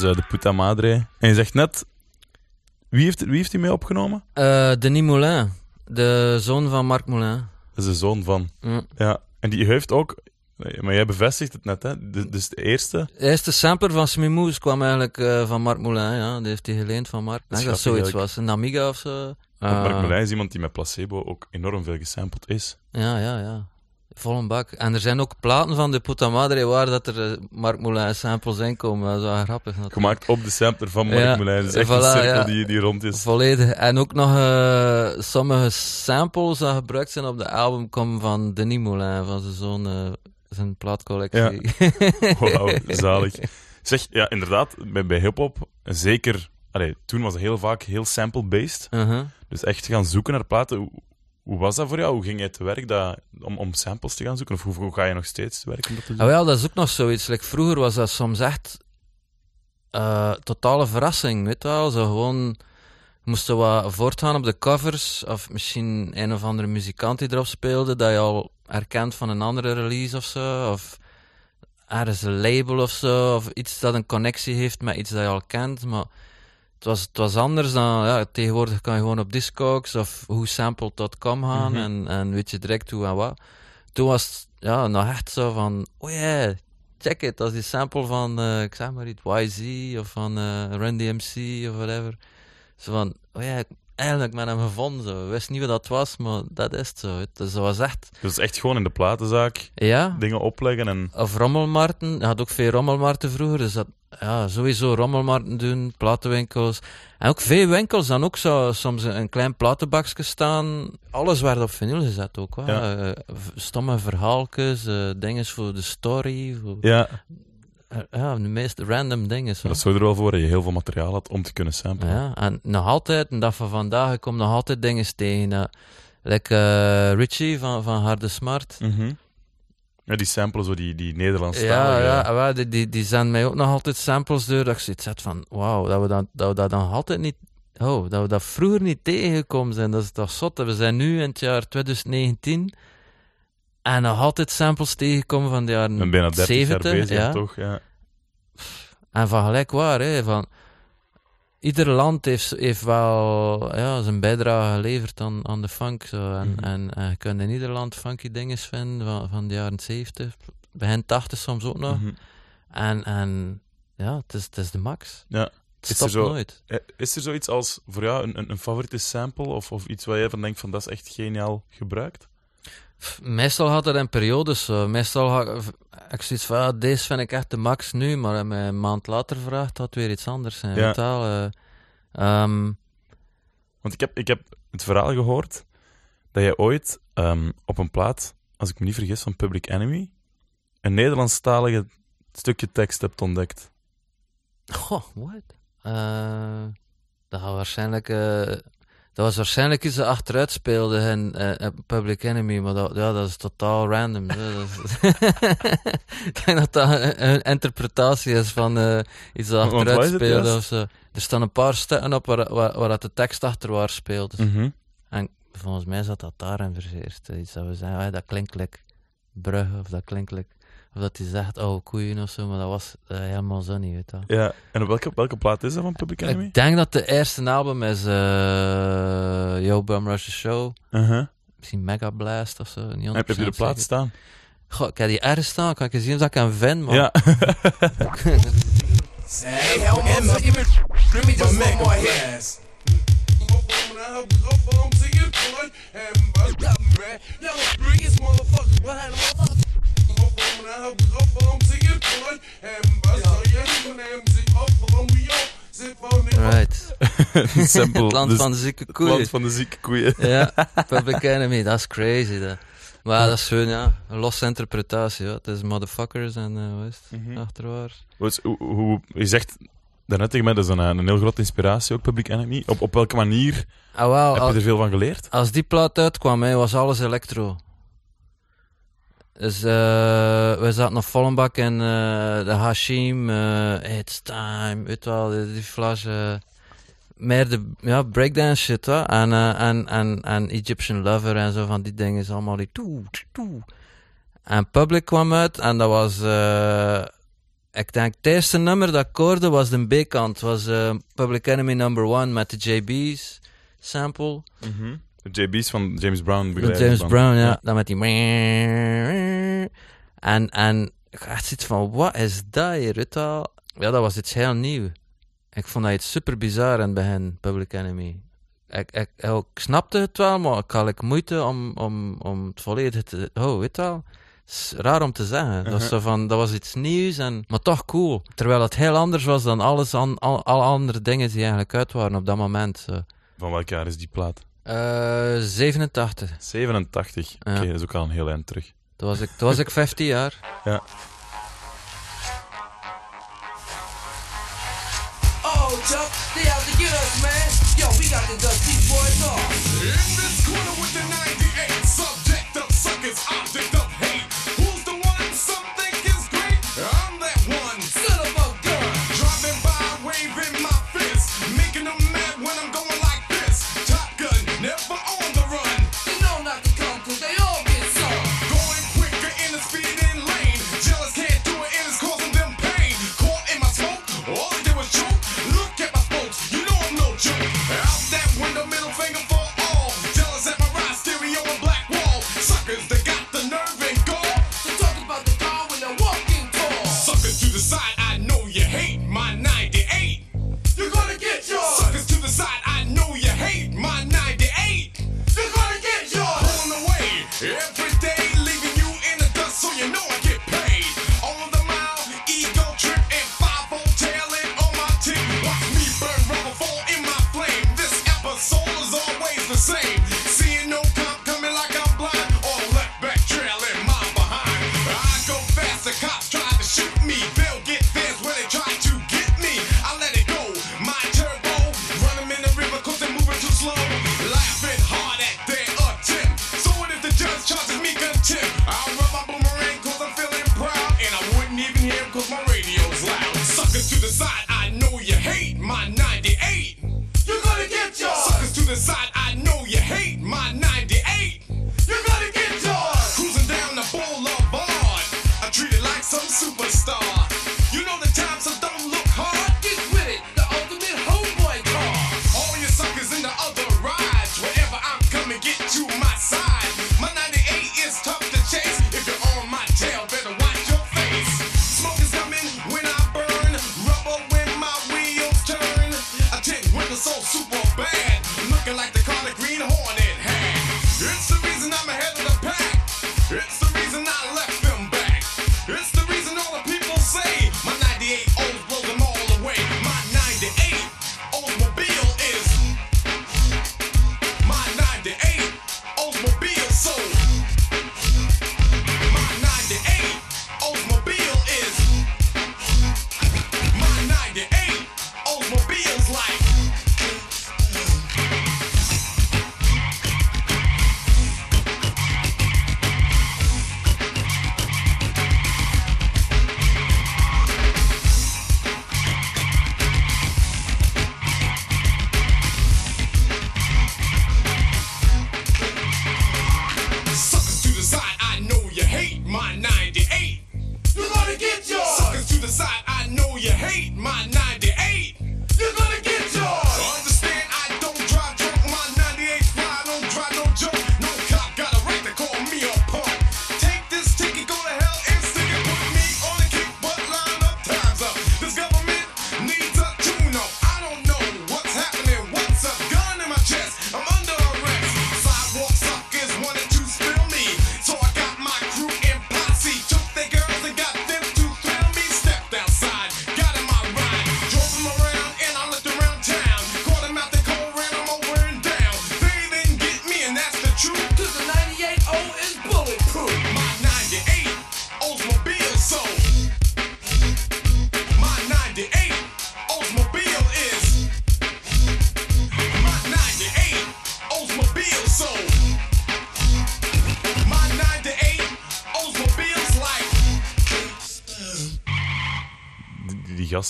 Dus eh, de puta madre. En je zegt net, wie heeft, wie heeft die mee opgenomen? Eh, Denis Moulin, de zoon van Marc Moulin. Dat is de zoon van. Mm. Ja. En die heeft ook, maar jij bevestigt het net, hè? De- Dus de eerste. De eerste sampler van Smimoes kwam eigenlijk eh, van Marc Moulin, ja. Die heeft hij geleend van Marc. Dat zoiets was. Een Amiga of zo. Eh, Moulin is iemand die met placebo ook enorm veel gesampled is. Ja, ja, ja. Vol een bak. En er zijn ook platen van de Puta Madre waar dat er eh, Marc Moulin samples in komen. Dat is wel grappig. natuurlijk. Gemaakt op de sampler van Mark Ja, Moulin. Is echt een cirkel ja. die, die rond is. Volledig. En ook nog eh, sommige samples die gebruikt zijn op de album komen van Denis Moulin, van zijn zoon, eh, zijn plaatcollectie. Wauw, zalig. Zeg, ja, inderdaad, bij, bij hip-hop, zeker. Allee, toen was het heel vaak heel sample-based. Uh-huh. Dus echt gaan zoeken naar platen. Hoe, was dat voor jou? Hoe ging jij te werk dat, om, om samples te gaan zoeken? Of hoe, hoe ga je nog steeds te werk om dat te doen? Ah, wel, dat is ook nog zoiets. Like, vroeger was dat soms echt eh, totale verrassing, weet je wel. Zo gewoon moesten wat voortgaan op de covers, of misschien een of andere muzikant die erop speelde, dat je al herkent van een andere release of zo, of ergens een label of zo, of iets dat een connectie heeft met iets dat je al kent, maar was, het was anders dan, ja, tegenwoordig kan je gewoon op Discogs of whosampled.com gaan Mhm. en, en weet je direct hoe en wat. Toen was het ja, nog echt zo van, oh ja, check it, dat is die sample van, eh, ik zeg maar iets, YZ of van eh Run DMC of whatever. Zo van, oh ja, eigenlijk met hem gevonden, zo. Wist niet wat dat was, maar dat is het zo. Dus dat was echt, Dus echt gewoon in de platenzaak ja, dingen opleggen en... of rommelmarkten. Je had ook veel rommelmarkten vroeger, dus dat, ja, sowieso rommelmarkten doen, platenwinkels. En ook veel winkels dan ook zo, soms een, klein platenbakje staan. Alles werd op vinyl gezet ook. Hè. Ja. Eh, stomme verhaaltjes, eh dingen voor de story. Voor, Ja, ja, de meest random dingen. Zo. dat zorgde er wel voor dat je heel veel materiaal had om te kunnen samplen. Ja, en nog altijd, en dat van vandaag, ik kom nog altijd dingen tegen. Uh, like eh, Richie van, van Harde Smart. Mhm. Ja, die samplen zo die, die Nederlandse Ja, ja, wel, die, die, die zenden mij ook nog altijd samples door. Dat ik zoiets had van, wauw, dat, we dat, dat we dat dan altijd niet... Oh, dat we dat vroeger niet tegengekomen zijn. Dat is toch zot. We zijn nu in het jaar 2019 en nog altijd samples tegengekomen van de jaren bijna 30 70. jaar bezig, ja. toch? Ja. En van gelijk waar, hè, van... Ieder land heeft, heeft wel ja, zijn bijdrage geleverd aan, aan de funk. Zo. En, Mhm. en, en je kunt in ieder land funky dingen vinden van, van de jaren 70, begin 80 soms ook nog. Mhm. En, en ja, het is, het is de max. Ja. Het Is er stopt zo- nooit. Eh, Is er zoiets als voor jou een, een, een favoriete sample of, of iets waar jij van denkt van dat is echt geniaal gebruikt? Meestal gaat dat in periodes zo. Meestal ga ik, zoiets van, deze vind ik echt de max nu, maar je een maand later vraagt, dat weer iets anders. Ja. je. Eh, ehm, Want ik heb, ik heb het verhaal gehoord dat jij ooit ehm, op een plaat, als ik me niet vergis, van Public Enemy, een Nederlandstalige stukje tekst hebt ontdekt. Goh, what? Eh, dat gaat waarschijnlijk... eh, dat was waarschijnlijk iets dat achteruit speelde in eh, Public Enemy, maar dat, ja, dat is totaal random. hè. Dat is- ik denk dat dat een, interpretatie is van eh, iets dat achteruit speelde. Of zo. Er staan een paar stukken op waar, waar, de tekst achterwaarts speelt. Dus Mhm. En volgens mij zat dat daarin verzeerd. Iets dat we zeggen, ah, dat klinkt like brugge, of dat klinkt like... Of dat hij zegt, oh, koeien of zo, maar dat was eh, helemaal zo niet, weet je. Ja, en op welke, welke plaat is dat van Public Enemy? Ik denk dat de eerste album is eh Yo Bum Rush the Show. Uh-huh. Misschien Mega Blast of zo. Niet Heb je de 100% plaat zeker. staan? Goh, ik heb die ergens staan. Kan ik eens zien of ik kan vinden, man. Ja. Hey, hell, Emma, let me just one more hit. Right. Het land dus van de zieke het koeien. land van de zieke koeien. Ja, Public Enemy, dat is crazy. Dat. Maar dat is gewoon, ja, een losse interpretatie. Ja. Het is motherfuckers en eh wat is het? Mhm. Achterwaarts. Dus, hoe, hoe, je zegt daarnet tegen mij, dat is een, een heel grote inspiratie ook, Public Enemy. Op, op welke manier Ah, heb al- je er veel van geleerd? Als die plaat uitkwam, hè, was alles elektro. Dus we zaten naar Vollenbak en uh, de Hashim, eh, it's time, weet wel, die, die meer de ja, breakdance shit, hè? En, en, en, en Egyptian Lover en zo van die dingen is allemaal die toe, toe. En Public kwam uit en dat was, ik denk het eerste nummer dat ik was de B-kant. was Public Enemy Number One met de JB's sample. Mhm. JB's van James Brown. James. Brown, ja. Dan met die... En, en ik zit van, wat is dat hier, Ja, dat was iets heel nieuw. Ik vond dat iets super bizar aan begin, Public Enemy. Ik, ik, ik snapte het wel, maar ik had moeite om, om, om het volledig te... Oh, weet wel? raar om te zeggen. Dat, was uh-huh. van, dat was iets nieuws, en, maar toch cool. Terwijl het heel anders was dan alles an, al, alle andere dingen die eigenlijk uit waren op dat moment. Van welk jaar is die plaat? Uh, 87. 87. Oké, okay, dat is ook al een heel eind terug. Toen was ik, toen was ik 15 jaar. Ja. Oh, Chuck, they out to get us, man. Yo, we got the dusty boys on. In this corner with to the side, I know you hate my 98. You're gonna get your suckers to the side. I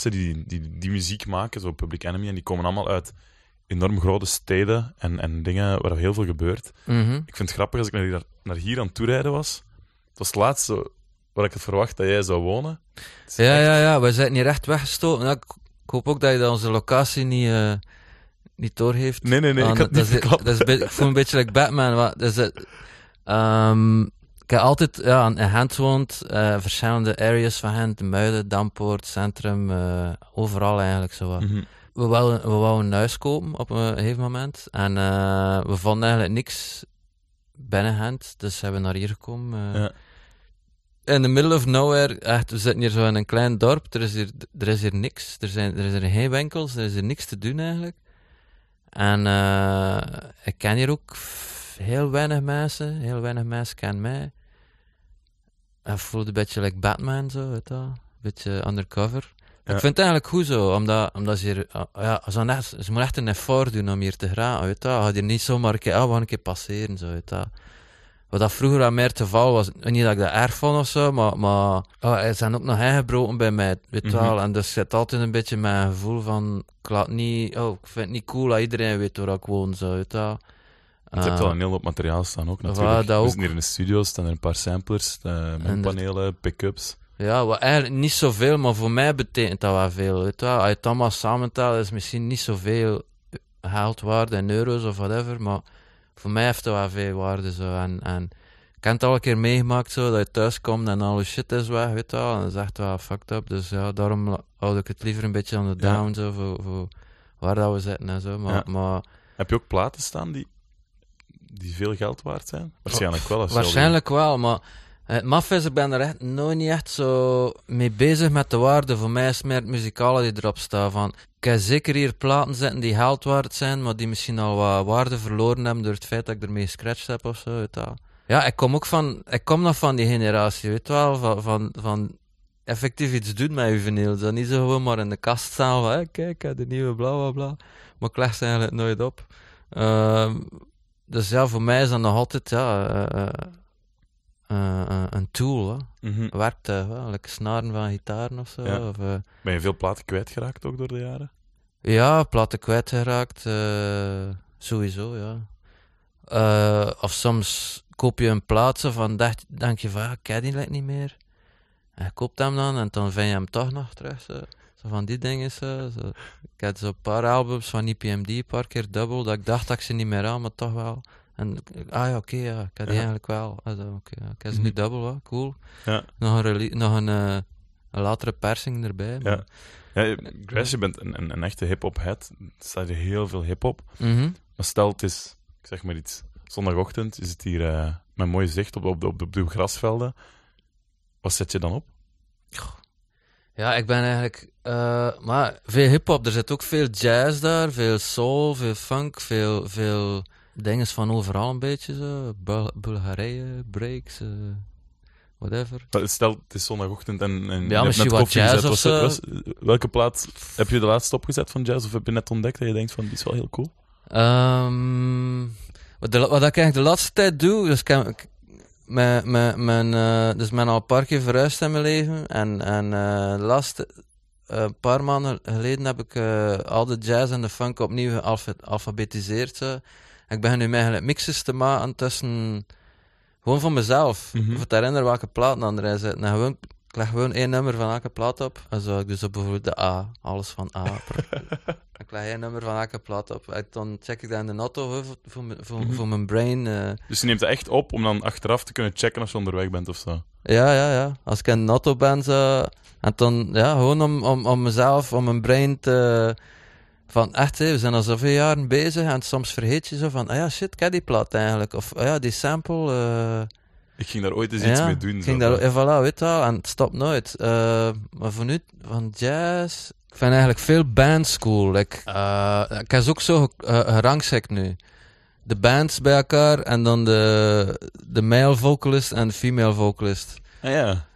die, die, die muziek maken, zo Public Enemy, en die komen allemaal uit enorm grote steden en, en dingen waar heel veel gebeurt. Mhm. Ik vind het grappig als ik naar hier, naar hier aan toe toerijden was. Het was het laatste waar ik het verwacht dat jij zou wonen. Ja, ja, ja, we zijn hier echt weggestoken. Ik hoop ook dat je onze locatie niet, eh, niet doorheeft. Nee, nee, nee, ik ah, dat, niet dat, is, Ik voel een beetje like Batman. Wat, is, um, ik heb altijd ja, in Gent gewoond, eh, verschillende areas van Gent, Muiden, Dampoort, Centrum, eh, overal eigenlijk zo wat. Mhm. We wouden, we wouden een huis kopen op een gegeven moment. En eh, we vonden eigenlijk niks binnen Gent, dus zijn we naar hier gekomen. Ja. In the middle of nowhere, echt, we zitten hier zo in een klein dorp, er is hier, er is hier niks. Er zijn, er is hier geen winkels, er is hier niks te doen eigenlijk. En ik ken hier ook heel weinig mensen, heel weinig mensen kennen mij. Ik voelde een beetje like Batman zo, weet wel. Een beetje undercover. Ja. Ik vind het eigenlijk goed zo, omdat, omdat ze hier, ah, ja, ze, gaan echt, ze moeten echt een effort doen om hier te geraken, weet. Je gaat hier niet zomaar een keer, ah, we gaan een keer passeren, zo, weet je wel. Wat dat vroeger aan meer het geval was, niet dat ik dat erg vond of zo, maar, maar oh, er zijn ook nog ingebroken bij mij, weet Mhm. wel. En dus zit altijd een beetje mijn gevoel van, ik laat niet, oh, ik vind het niet cool dat iedereen weet waar ik woon, zo, weet wel. Want je hebt Eh, al een heel hoop materiaal staan ook natuurlijk. Voilà, dat We ook. hier in de studio, staan er een paar samplers, uh, panelen, pick-ups. Ja, wat eigenlijk niet zoveel, maar voor mij betekent dat wel veel. Weet je wel. Als je het allemaal samentelt, is misschien niet zoveel geld waard in euro's of whatever, maar voor mij heeft het wel veel waarde. Zo. En, en ik heb het al een keer meegemaakt, zo, dat je thuis komt en al je shit is weg, weet je wel. En dat is echt wel fucked up. Dus ja, daarom houd ik het liever een beetje aan de Ja. down, zo, voor, voor waar dat we zitten en zo. Maar, Ja. maar Heb je ook platen staan die, die veel geld waard zijn? Waarschijnlijk wel. Als Waarschijnlijk wel, maar het maf is, ik ben er echt nooit niet echt zo mee bezig met de waarde. Voor mij is het meer het muzikale die erop staat. Van, ik heb zeker hier platen zitten die geld waard zijn, maar die misschien al wat waarde verloren hebben door het feit dat ik ermee gescratcht heb of zo. Ja, ik kom ook van, ik kom nog van die generatie, weet je wel, van, van, van effectief iets doen met je vinyl. Dat niet zo gewoon maar in de kast staan van, hé, kijk, de nieuwe bla bla bla. Maar ik leg ze eigenlijk nooit op. Ehm, dus ja, voor mij is dat nog altijd ja, eh, eh, eh, een tool, hè. Een werktuig, hè. like snaren van gitaren of zo. Ja. Of, Ben je veel platen kwijtgeraakt ook door de jaren? ja, platen kwijtgeraakt, sowieso, ja. Of soms koop je een plaat van, dacht, denk je van, ja, ik ken die niet meer. En je koopt hem dan en dan vind je hem toch nog terug. Zo, zo van die dingen. Zo, zo. Ik had zo een paar albums van EPMD, een paar keer dubbel, dat ik dacht dat ik ze niet meer aan, maar toch wel. En, ah ja, oké, ja, ik had die Ja. eigenlijk wel. Ah, zo, oké, ja, ik heb ze nu Mhm. dubbel, hè, cool. Ja. Nog een, nog een, eh, een latere persing erbij. maar- Ja. Ja, je- Grass, je bent een, een, een echte hip-hop head. Er staat heel veel hip-hop. Mhm. Maar stel, het is, ik zeg maar iets, zondagochtend, je zit hier eh, met mooi zicht op, op, de- op, de, op de grasvelden. Wat zet je dan op? Ja, ik ben eigenlijk. Eh, maar veel hip-hop, er zit ook veel jazz daar, veel soul, veel funk, veel, veel dingen van overal een beetje zo. Bul Bulgarije, breaks, eh, whatever. Stel, het is zondagochtend en, en je hebt misschien net wat jazz gezet. of zo. was- welke plaat heb je de laatste opgezet van jazz? Of heb je net ontdekt dat je denkt van, die is wel heel cool? Ehm, wat, de, wat ik eigenlijk de laatste tijd doe, dus ik, mijn, mijn, mijn, eh, dus ben al een paar keer verhuisd in mijn leven. En, en de laatste eh, paar maanden geleden heb ik eh, al de jazz en de funk opnieuw gealfabetiseerd. Ik begin nu eigenlijk mixes te maken tussen... Gewoon van mezelf. Mhm. Of te herinneren welke platen dan erin zitten. En gewoon, ik leg gewoon één nummer van elke plaat op. En zo ik dus op bijvoorbeeld de A. Alles van A. ik leg één nummer van elke plaat op. En dan check ik dat in de auto hè, voor, voor, mijn- voor, Mhm. voor mijn brain. eh. Dus je neemt het echt op om dan achteraf te kunnen checken of je onderweg bent of zo. Ja, ja, ja. Als ik in de auto ben, zo... En dan, ja, gewoon om, om, om mezelf, om mijn brain te... Van, echt, hè, we zijn al zoveel jaren bezig en soms vergeet je zo van, ah ja, shit, ik heb die plaat eigenlijk. Of, ah ja, die sample... eh, Ik ging daar ooit eens iets mee doen. ik zo. ging daar, en voilà, weet wel, en het stopt nooit. Eh, maar voor nu, van jazz... Ik vind eigenlijk veel bandschool. Like, eh, ik heb ook zo eh, gerangschikt nu. De bands bij elkaar en dan de, de male vocalist en de female vocalist. Ah, ja.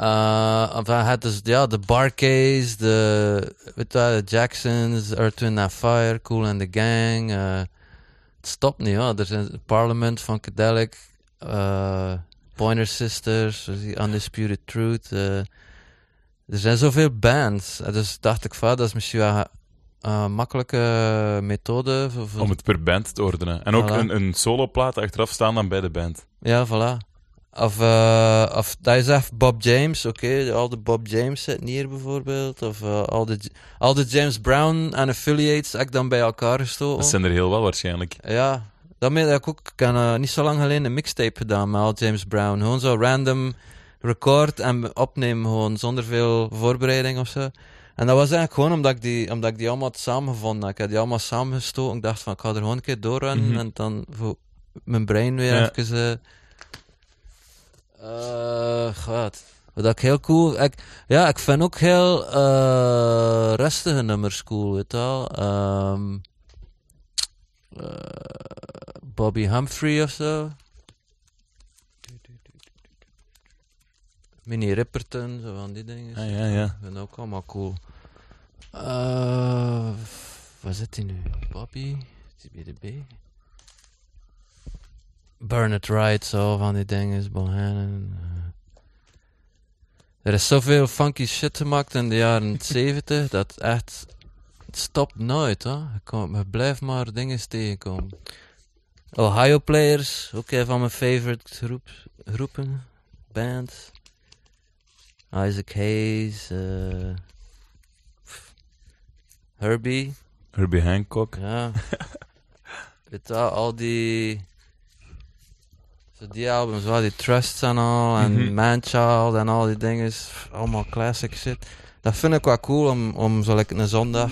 Uh, het is ja, de Barcase, de, weet je, de Jacksons, Earth, Wind and Fire, Cool and the Gang. eh, het stopt niet, hoor. Er zijn Parliament, Funkadelic, eh Pointer Sisters, die Undisputed Truth. eh. er zijn zoveel bands. Eh, Dus dacht ik van, dat is misschien wel een makkelijke methode. Voor, voor- Om het per band te ordenen. En ook een, een soloplaat achteraf staan dan bij de band. Ja, voilà. Of, eh, of dat je zegt Bob James, oké, al de Bob James zitten hier bijvoorbeeld. Of eh, al, de, al de James Brown en affiliates heb ik dan bij elkaar gestoken. Dat zijn er heel wel waarschijnlijk. Ja, daarmee heb ik ook eh, niet zo lang geleden een mixtape gedaan met al James Brown. Gewoon zo random record en opnemen gewoon zonder veel voorbereiding of zo. En dat was eigenlijk gewoon omdat ik die, omdat ik die allemaal had samengevonden. Ik heb die allemaal samengestoken. Ik dacht van, ik ga er gewoon een keer doorrunnen Mhm. en dan voor mijn brein weer Ja. even... eh eh, wat? Wat ik heel cool... Ik, ja, ik vind ook heel eh rustige nummers cool, weet je wel. Ehm, eh, Bobby Humphrey of zo. Minnie Ripperton, zo van die dingen. Ah, ja, ja. Ik vind ook allemaal cool. Eh waar zit hij nu? Bobby? Is hij bij de B? Burn It Right, zo van die dingen. Bohannon. eh. Er is zoveel funky shit gemaakt in de jaren 70 dat echt. Het stopt nooit. Je, komt, je blijft maar dingen tegenkomen. Ohio Players, ook een van mijn favorite groep, groepen, bands. Isaac Hayes, pff, Herbie, Herbie Hancock. ja. Weet wel, al die... Zo die albums, wel die Trusts en al, en Mhm. Manchild en al die dingen, allemaal classic shit. Dat vind ik wel cool om, om zo lekker een zondag...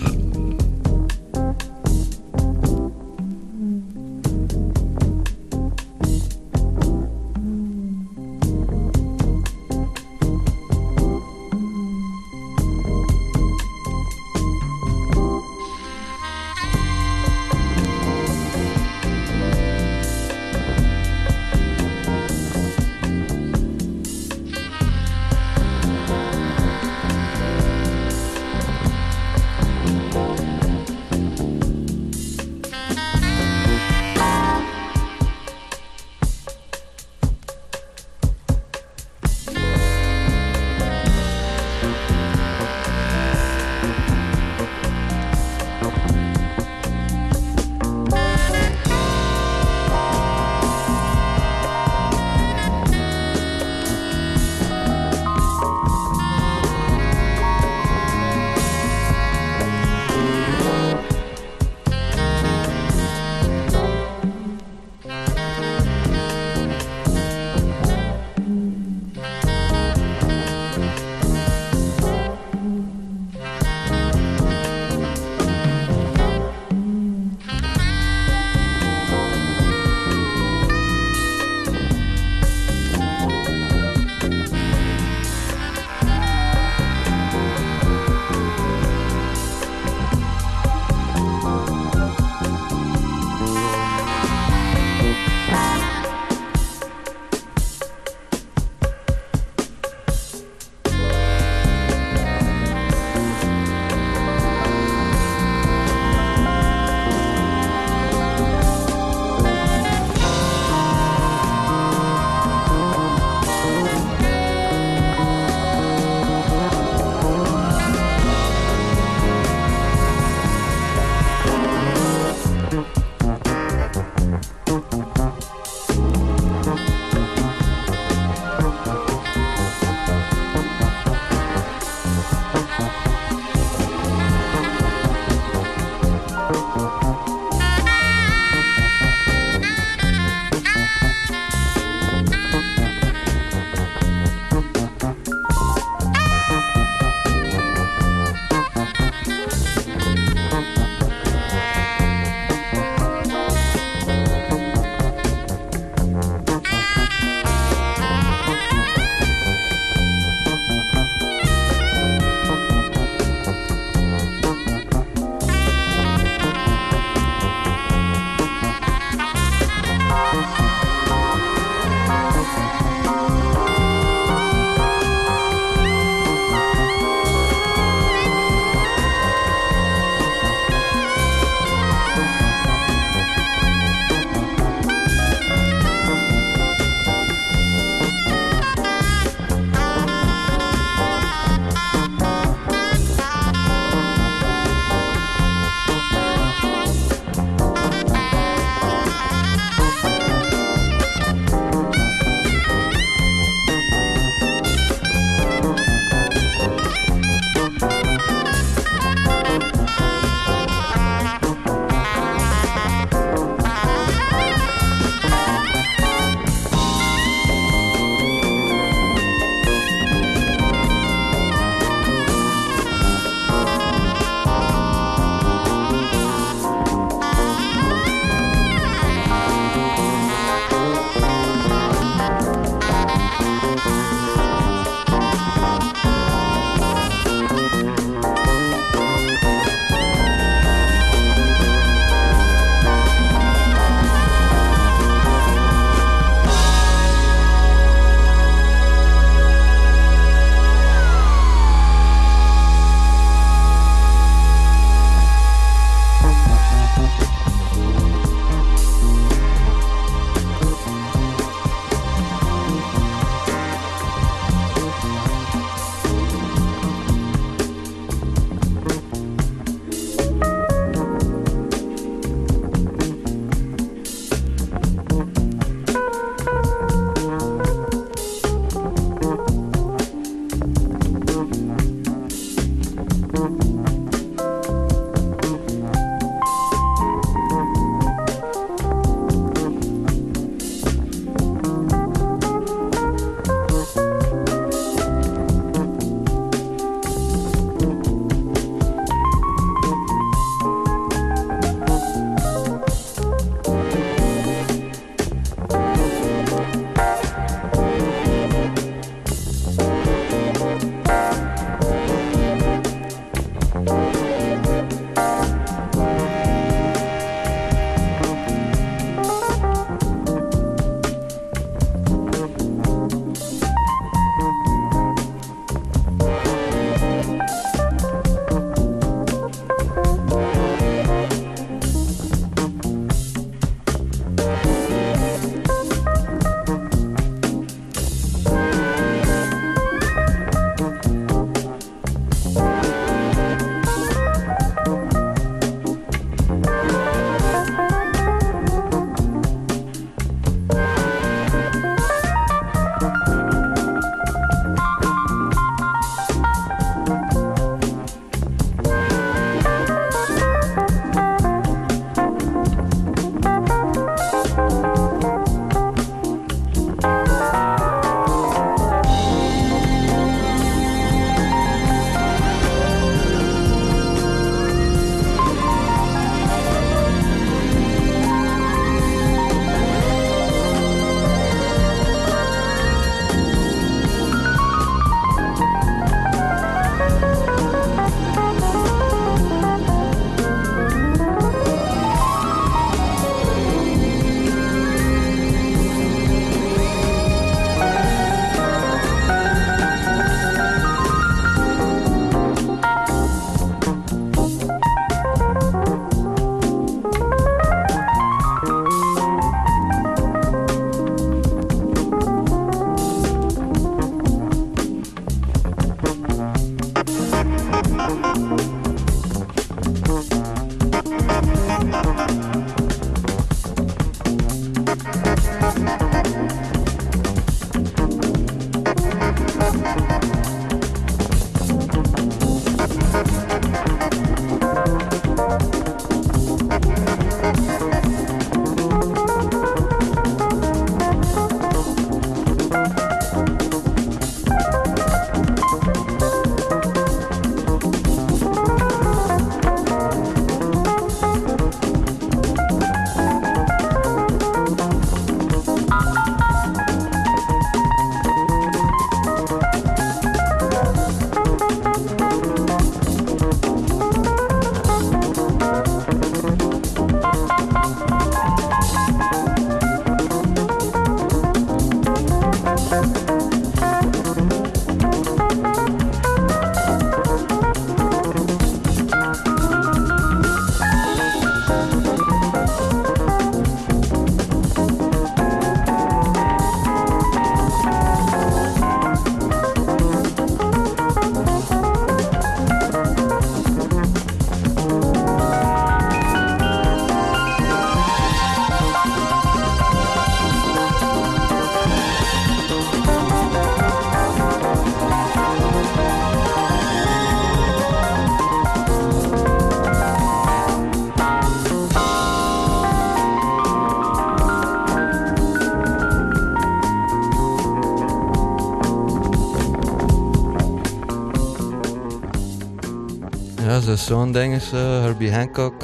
Zo zo'n ding is zo, Herbie Hancock.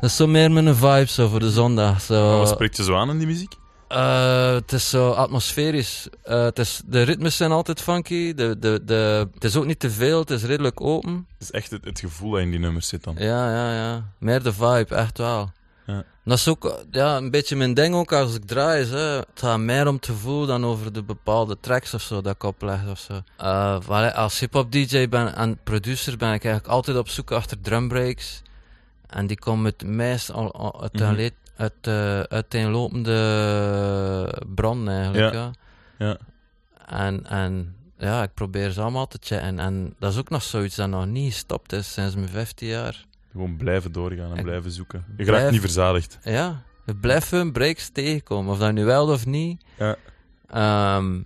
Dat is zo meer mijn vibe zo voor de zondag. Zo. Wat spreekt je zo aan in die muziek? Eh, het is zo atmosferisch. Eh, het is, de ritmes zijn altijd funky. De, de, de, het is ook niet te veel, het is redelijk open. Het is echt het, het gevoel dat in die nummers zit dan. Ja, ja, ja. Meer de vibe, echt wel. Dat is ook ja, een beetje mijn ding ook als ik draai. Is, hè. Het gaat meer om te voelen dan over de bepaalde tracks of zo dat ik opleg of zo. Eh, als hip-hop DJ ben en producer ben ik eigenlijk altijd op zoek achter drumbreaks. En die komen het meest uit, een leed- uit eh, uiteenlopende bron eigenlijk. Ja. Ja. Ja. En, en ja, ik probeer ze allemaal te checken. En dat is ook nog zoiets dat nog niet gestopt is sinds mijn 15 jaar. Gewoon blijven doorgaan en blijven zoeken. Je blijf- raakt niet verzadigd. Ja, we blijven breaks tegenkomen, of dat nu wel of niet. Ja. Ehm,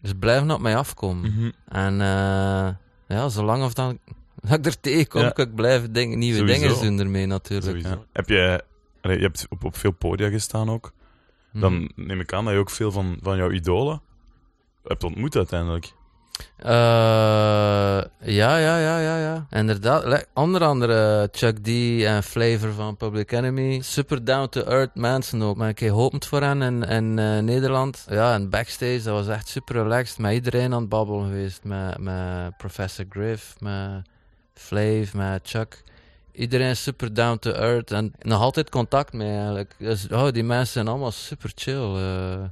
dus blijven op mij afkomen. Mhm. En eh, ja, zolang of dan dat ik er tegenkom, Ja. kan ik blijven nieuwe Sowieso. dingen doen ermee natuurlijk. Ja. Heb je, je hebt op, op veel podia gestaan ook. Mhm. Dan neem ik aan dat je ook veel van, van jouw idolen hebt ontmoet uiteindelijk. Eh, ja, ja, ja, ja, ja. Inderdaad. Onder andere Chuck D en Flavor van Public Enemy. Super down-to-earth mensen ook. Maar ik heb geopend voor hen in, in eh, Nederland. Ja, en backstage, dat was echt super relaxed. Met iedereen aan het babbelen geweest. Met, met Professor Griff, met Flav, met Chuck. Iedereen super down-to-earth. En nog altijd contact mee eigenlijk. Dus oh, die mensen zijn allemaal super chill. je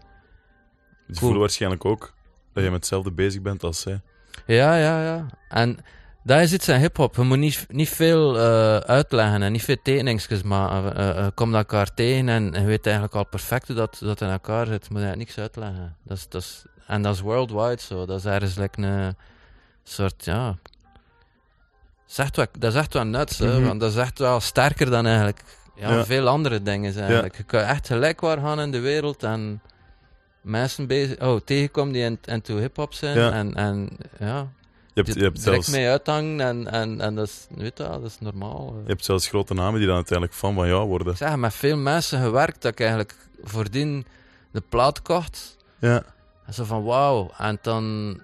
Cool. voelt waarschijnlijk ook dat je met hetzelfde bezig bent als zij. Ja, ja, ja. En is iets aan hip-hop. Je moet niet, niet veel eh, uitleggen en niet veel tekeningsjes maken. Eh, kom elkaar tegen en je weet eigenlijk al perfect hoe dat, dat in elkaar zit. Je moet eigenlijk niks uitleggen. Dat is, dat is, en dat is worldwide zo. Dat is ergens like een soort, ja. Dat is echt wel, dat is echt wel nuts, hè, Mhm. want dat is echt wel sterker dan eigenlijk ja, Ja. veel andere dingen. Eigenlijk. Je kan echt gelijk waar gaan in de wereld en mensen bezig, oh, tegenkomen die in- into hip-hop zijn. Ja. En, en ja, Je hebt, je hebt, direct zelfs, mee uithangen en, en, en dat, is, weet je, dat is normaal. eh. je hebt zelfs grote namen die dan uiteindelijk fan van jou worden. Ik zeg, met veel mensen gewerkt dat ik eigenlijk voordien de plaat kocht. Ja. En zo van wauw. En dan,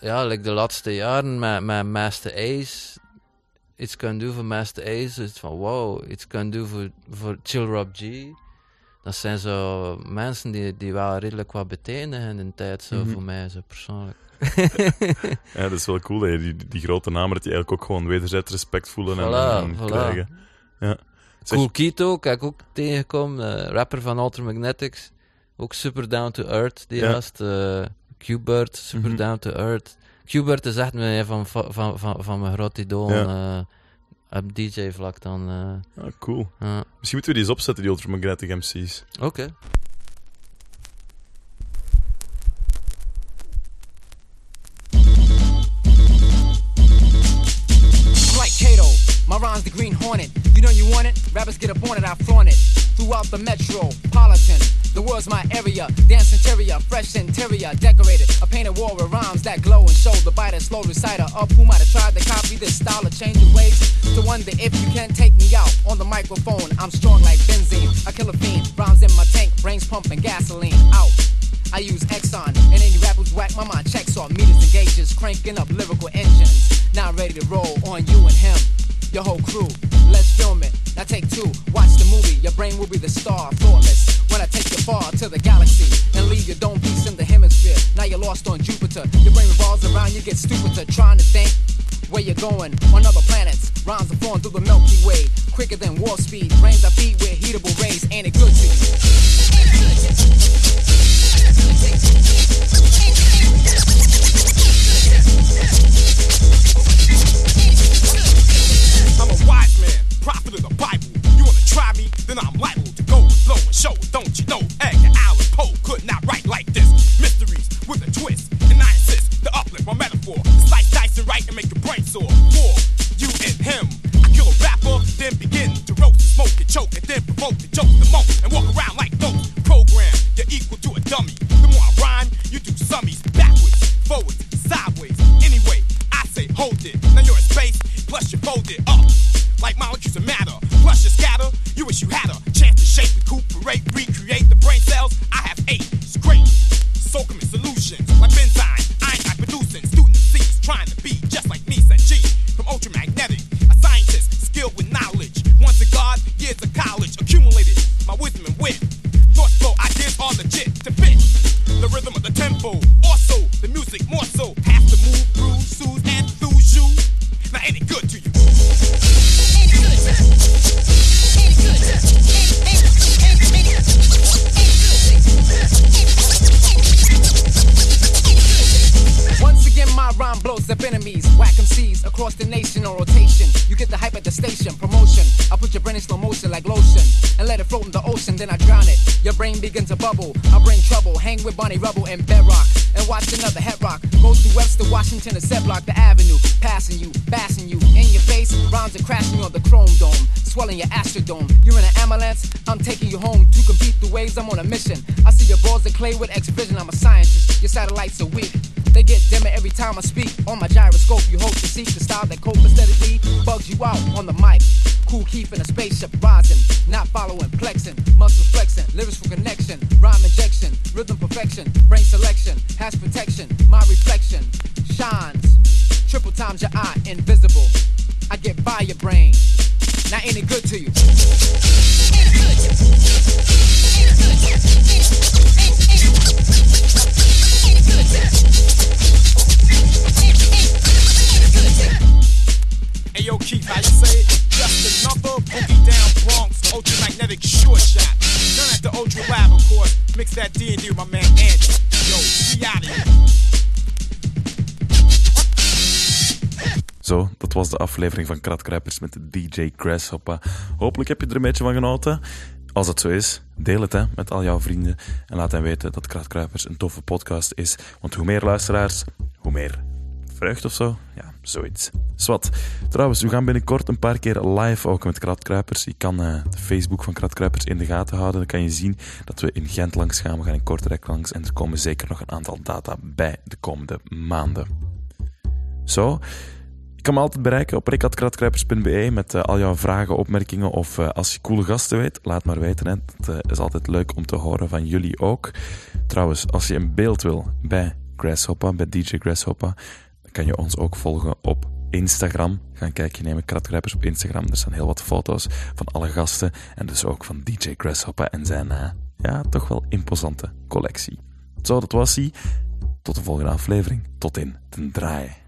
ja, like de laatste jaren met, met Master Ace. Iets kan doen voor Master Ace. Iets van wow. Iets kan doen voor, voor Chill Rob G. Dat zijn zo mensen die, die wel redelijk wat betekenen in de tijd, zo Mhm. voor mij, zo persoonlijk. ja, dat is wel cool dat je die, die grote namen, dat die eigenlijk ook gewoon wederzijds respect voelen en, Voilà, en voilà. krijgen. Ja. Zeg- Cool Keto, kijk ook tegengekomen. eh, rapper van Ultra Magnetics. Ook super down to earth, die Ja. gast. Q-Bert, super Mhm. down to earth. Q-Bert is echt een van, van, van, van, van mijn grote idool. Ja. eh, op DJ-vlak dan. eh, Ah, cool. ja. Misschien moeten we die eens opzetten, die Ultramagnetic MC's. Oké. I'm like Kato, my rhyme's the green hornet. You know you want it? Rappers get up on it, I flaunt it. Throughout the metropolitan, the world's my area. Dance interior, fresh interior, decorated. A painted wall with rhymes that glow show the biter, slow reciter up who might have tried to copy this style of changing ways. To wonder if you can't take me out on the microphone. I'm strong like benzene, I kill a fiend. Rhymes in my tank, brains pumping gasoline. Out. I use Exxon, and any rappers whack my mind checks on meters and gauges, cranking up lyrical engines. Now I'm ready to roll on you and him, your whole crew. Let's film it. Now take two, watch the movie. Your brain will be the star, thoughtless. When I take you far to the galaxy and leave your dome piece in the hemisphere. Now you're lost on Jupiter. Your brain revolves around, you get stupider trying to think where you're going on other planets. Rhymes are flowing through the Milky Way, quicker than warp speed. Brains are beat with heatable rays. Ain't it good? I'm a wise man, prophet of the Bible. You wanna try me? Then I'm liable to go and flow and show. Don't you know? Edgar Allan Poe could not write like this. Twist, and I insist to uplift my metaphor. Slice, dice, and write and make your brain sore. For you and him, I kill a rapper, then begin to roast, smoke, and choke, and then provoke, and joke the most, and walk around the ocean, then I drown it. Your brain begins to bubble. I bring trouble, hang with Bonnie Rubble and Bedrock, and watch another head rock. Goes through Webster, Washington, and set block the avenue. Passing you, passing you in your face. Rhymes are crashing on the chrome dome, swelling your astrodome. You're in an ambulance, I'm taking you home to compete the waves. I'm on a mission. I see your balls of clay with X vision. I'm a scientist. Your satellites are weak. They get dimmer every time I speak. On my gyroscope, you hope to seek the style that cope aesthetically bugs you out on the mic. Cool keeping a spaceship rising, not following, flexing, muscle flexing, lyrics for connection, rhyme injection, rhythm perfection, brain selection, has protection, my reflection shines. Triple times your eye, invisible. I get by your brain. Ain't it good to you? Hey yo, Keith, how you say it? Just another boogie down Bronx, ultramagnetic short shot. Done at the Ultra Lab, of course. Mix that D and D with my man Andrew. Yo, we out of here. Zo, dat was de aflevering van Kratkruipers met DJ Grasshopper. Hopelijk heb je er een beetje van genoten. Als dat zo is, deel het hè, met al jouw vrienden en laat hen weten dat Kratkruipers een toffe podcast is. Want hoe meer luisteraars, hoe meer vreugd of zo. Ja, zoiets. Swat. Trouwens, we gaan binnenkort een paar keer live ook met Kratkruipers. Je kan eh, de Facebook van Kratkruipers in de gaten houden. Dan kan je zien dat we in Gent langs gaan. We gaan in Kortrijk langs. En er komen zeker nog een aantal data bij de komende maanden. Zo. Je kan me altijd bereiken op rick.kratkruipers.be met eh, al jouw vragen, opmerkingen of eh, als je coole gasten weet, laat maar weten. Hè. Het eh, is altijd leuk om te horen van jullie ook. Trouwens, als je een beeld wil bij Grasshopper, bij DJ Grasshopper, dan kan je ons ook volgen op Instagram. Ga een kijkje nemen, Kratkruipers op Instagram. Er staan heel wat foto's van alle gasten en dus ook van DJ Grasshopper en zijn, ja, toch wel imposante collectie. Zo, dat was hij. Tot de volgende aflevering. Tot in ten draai.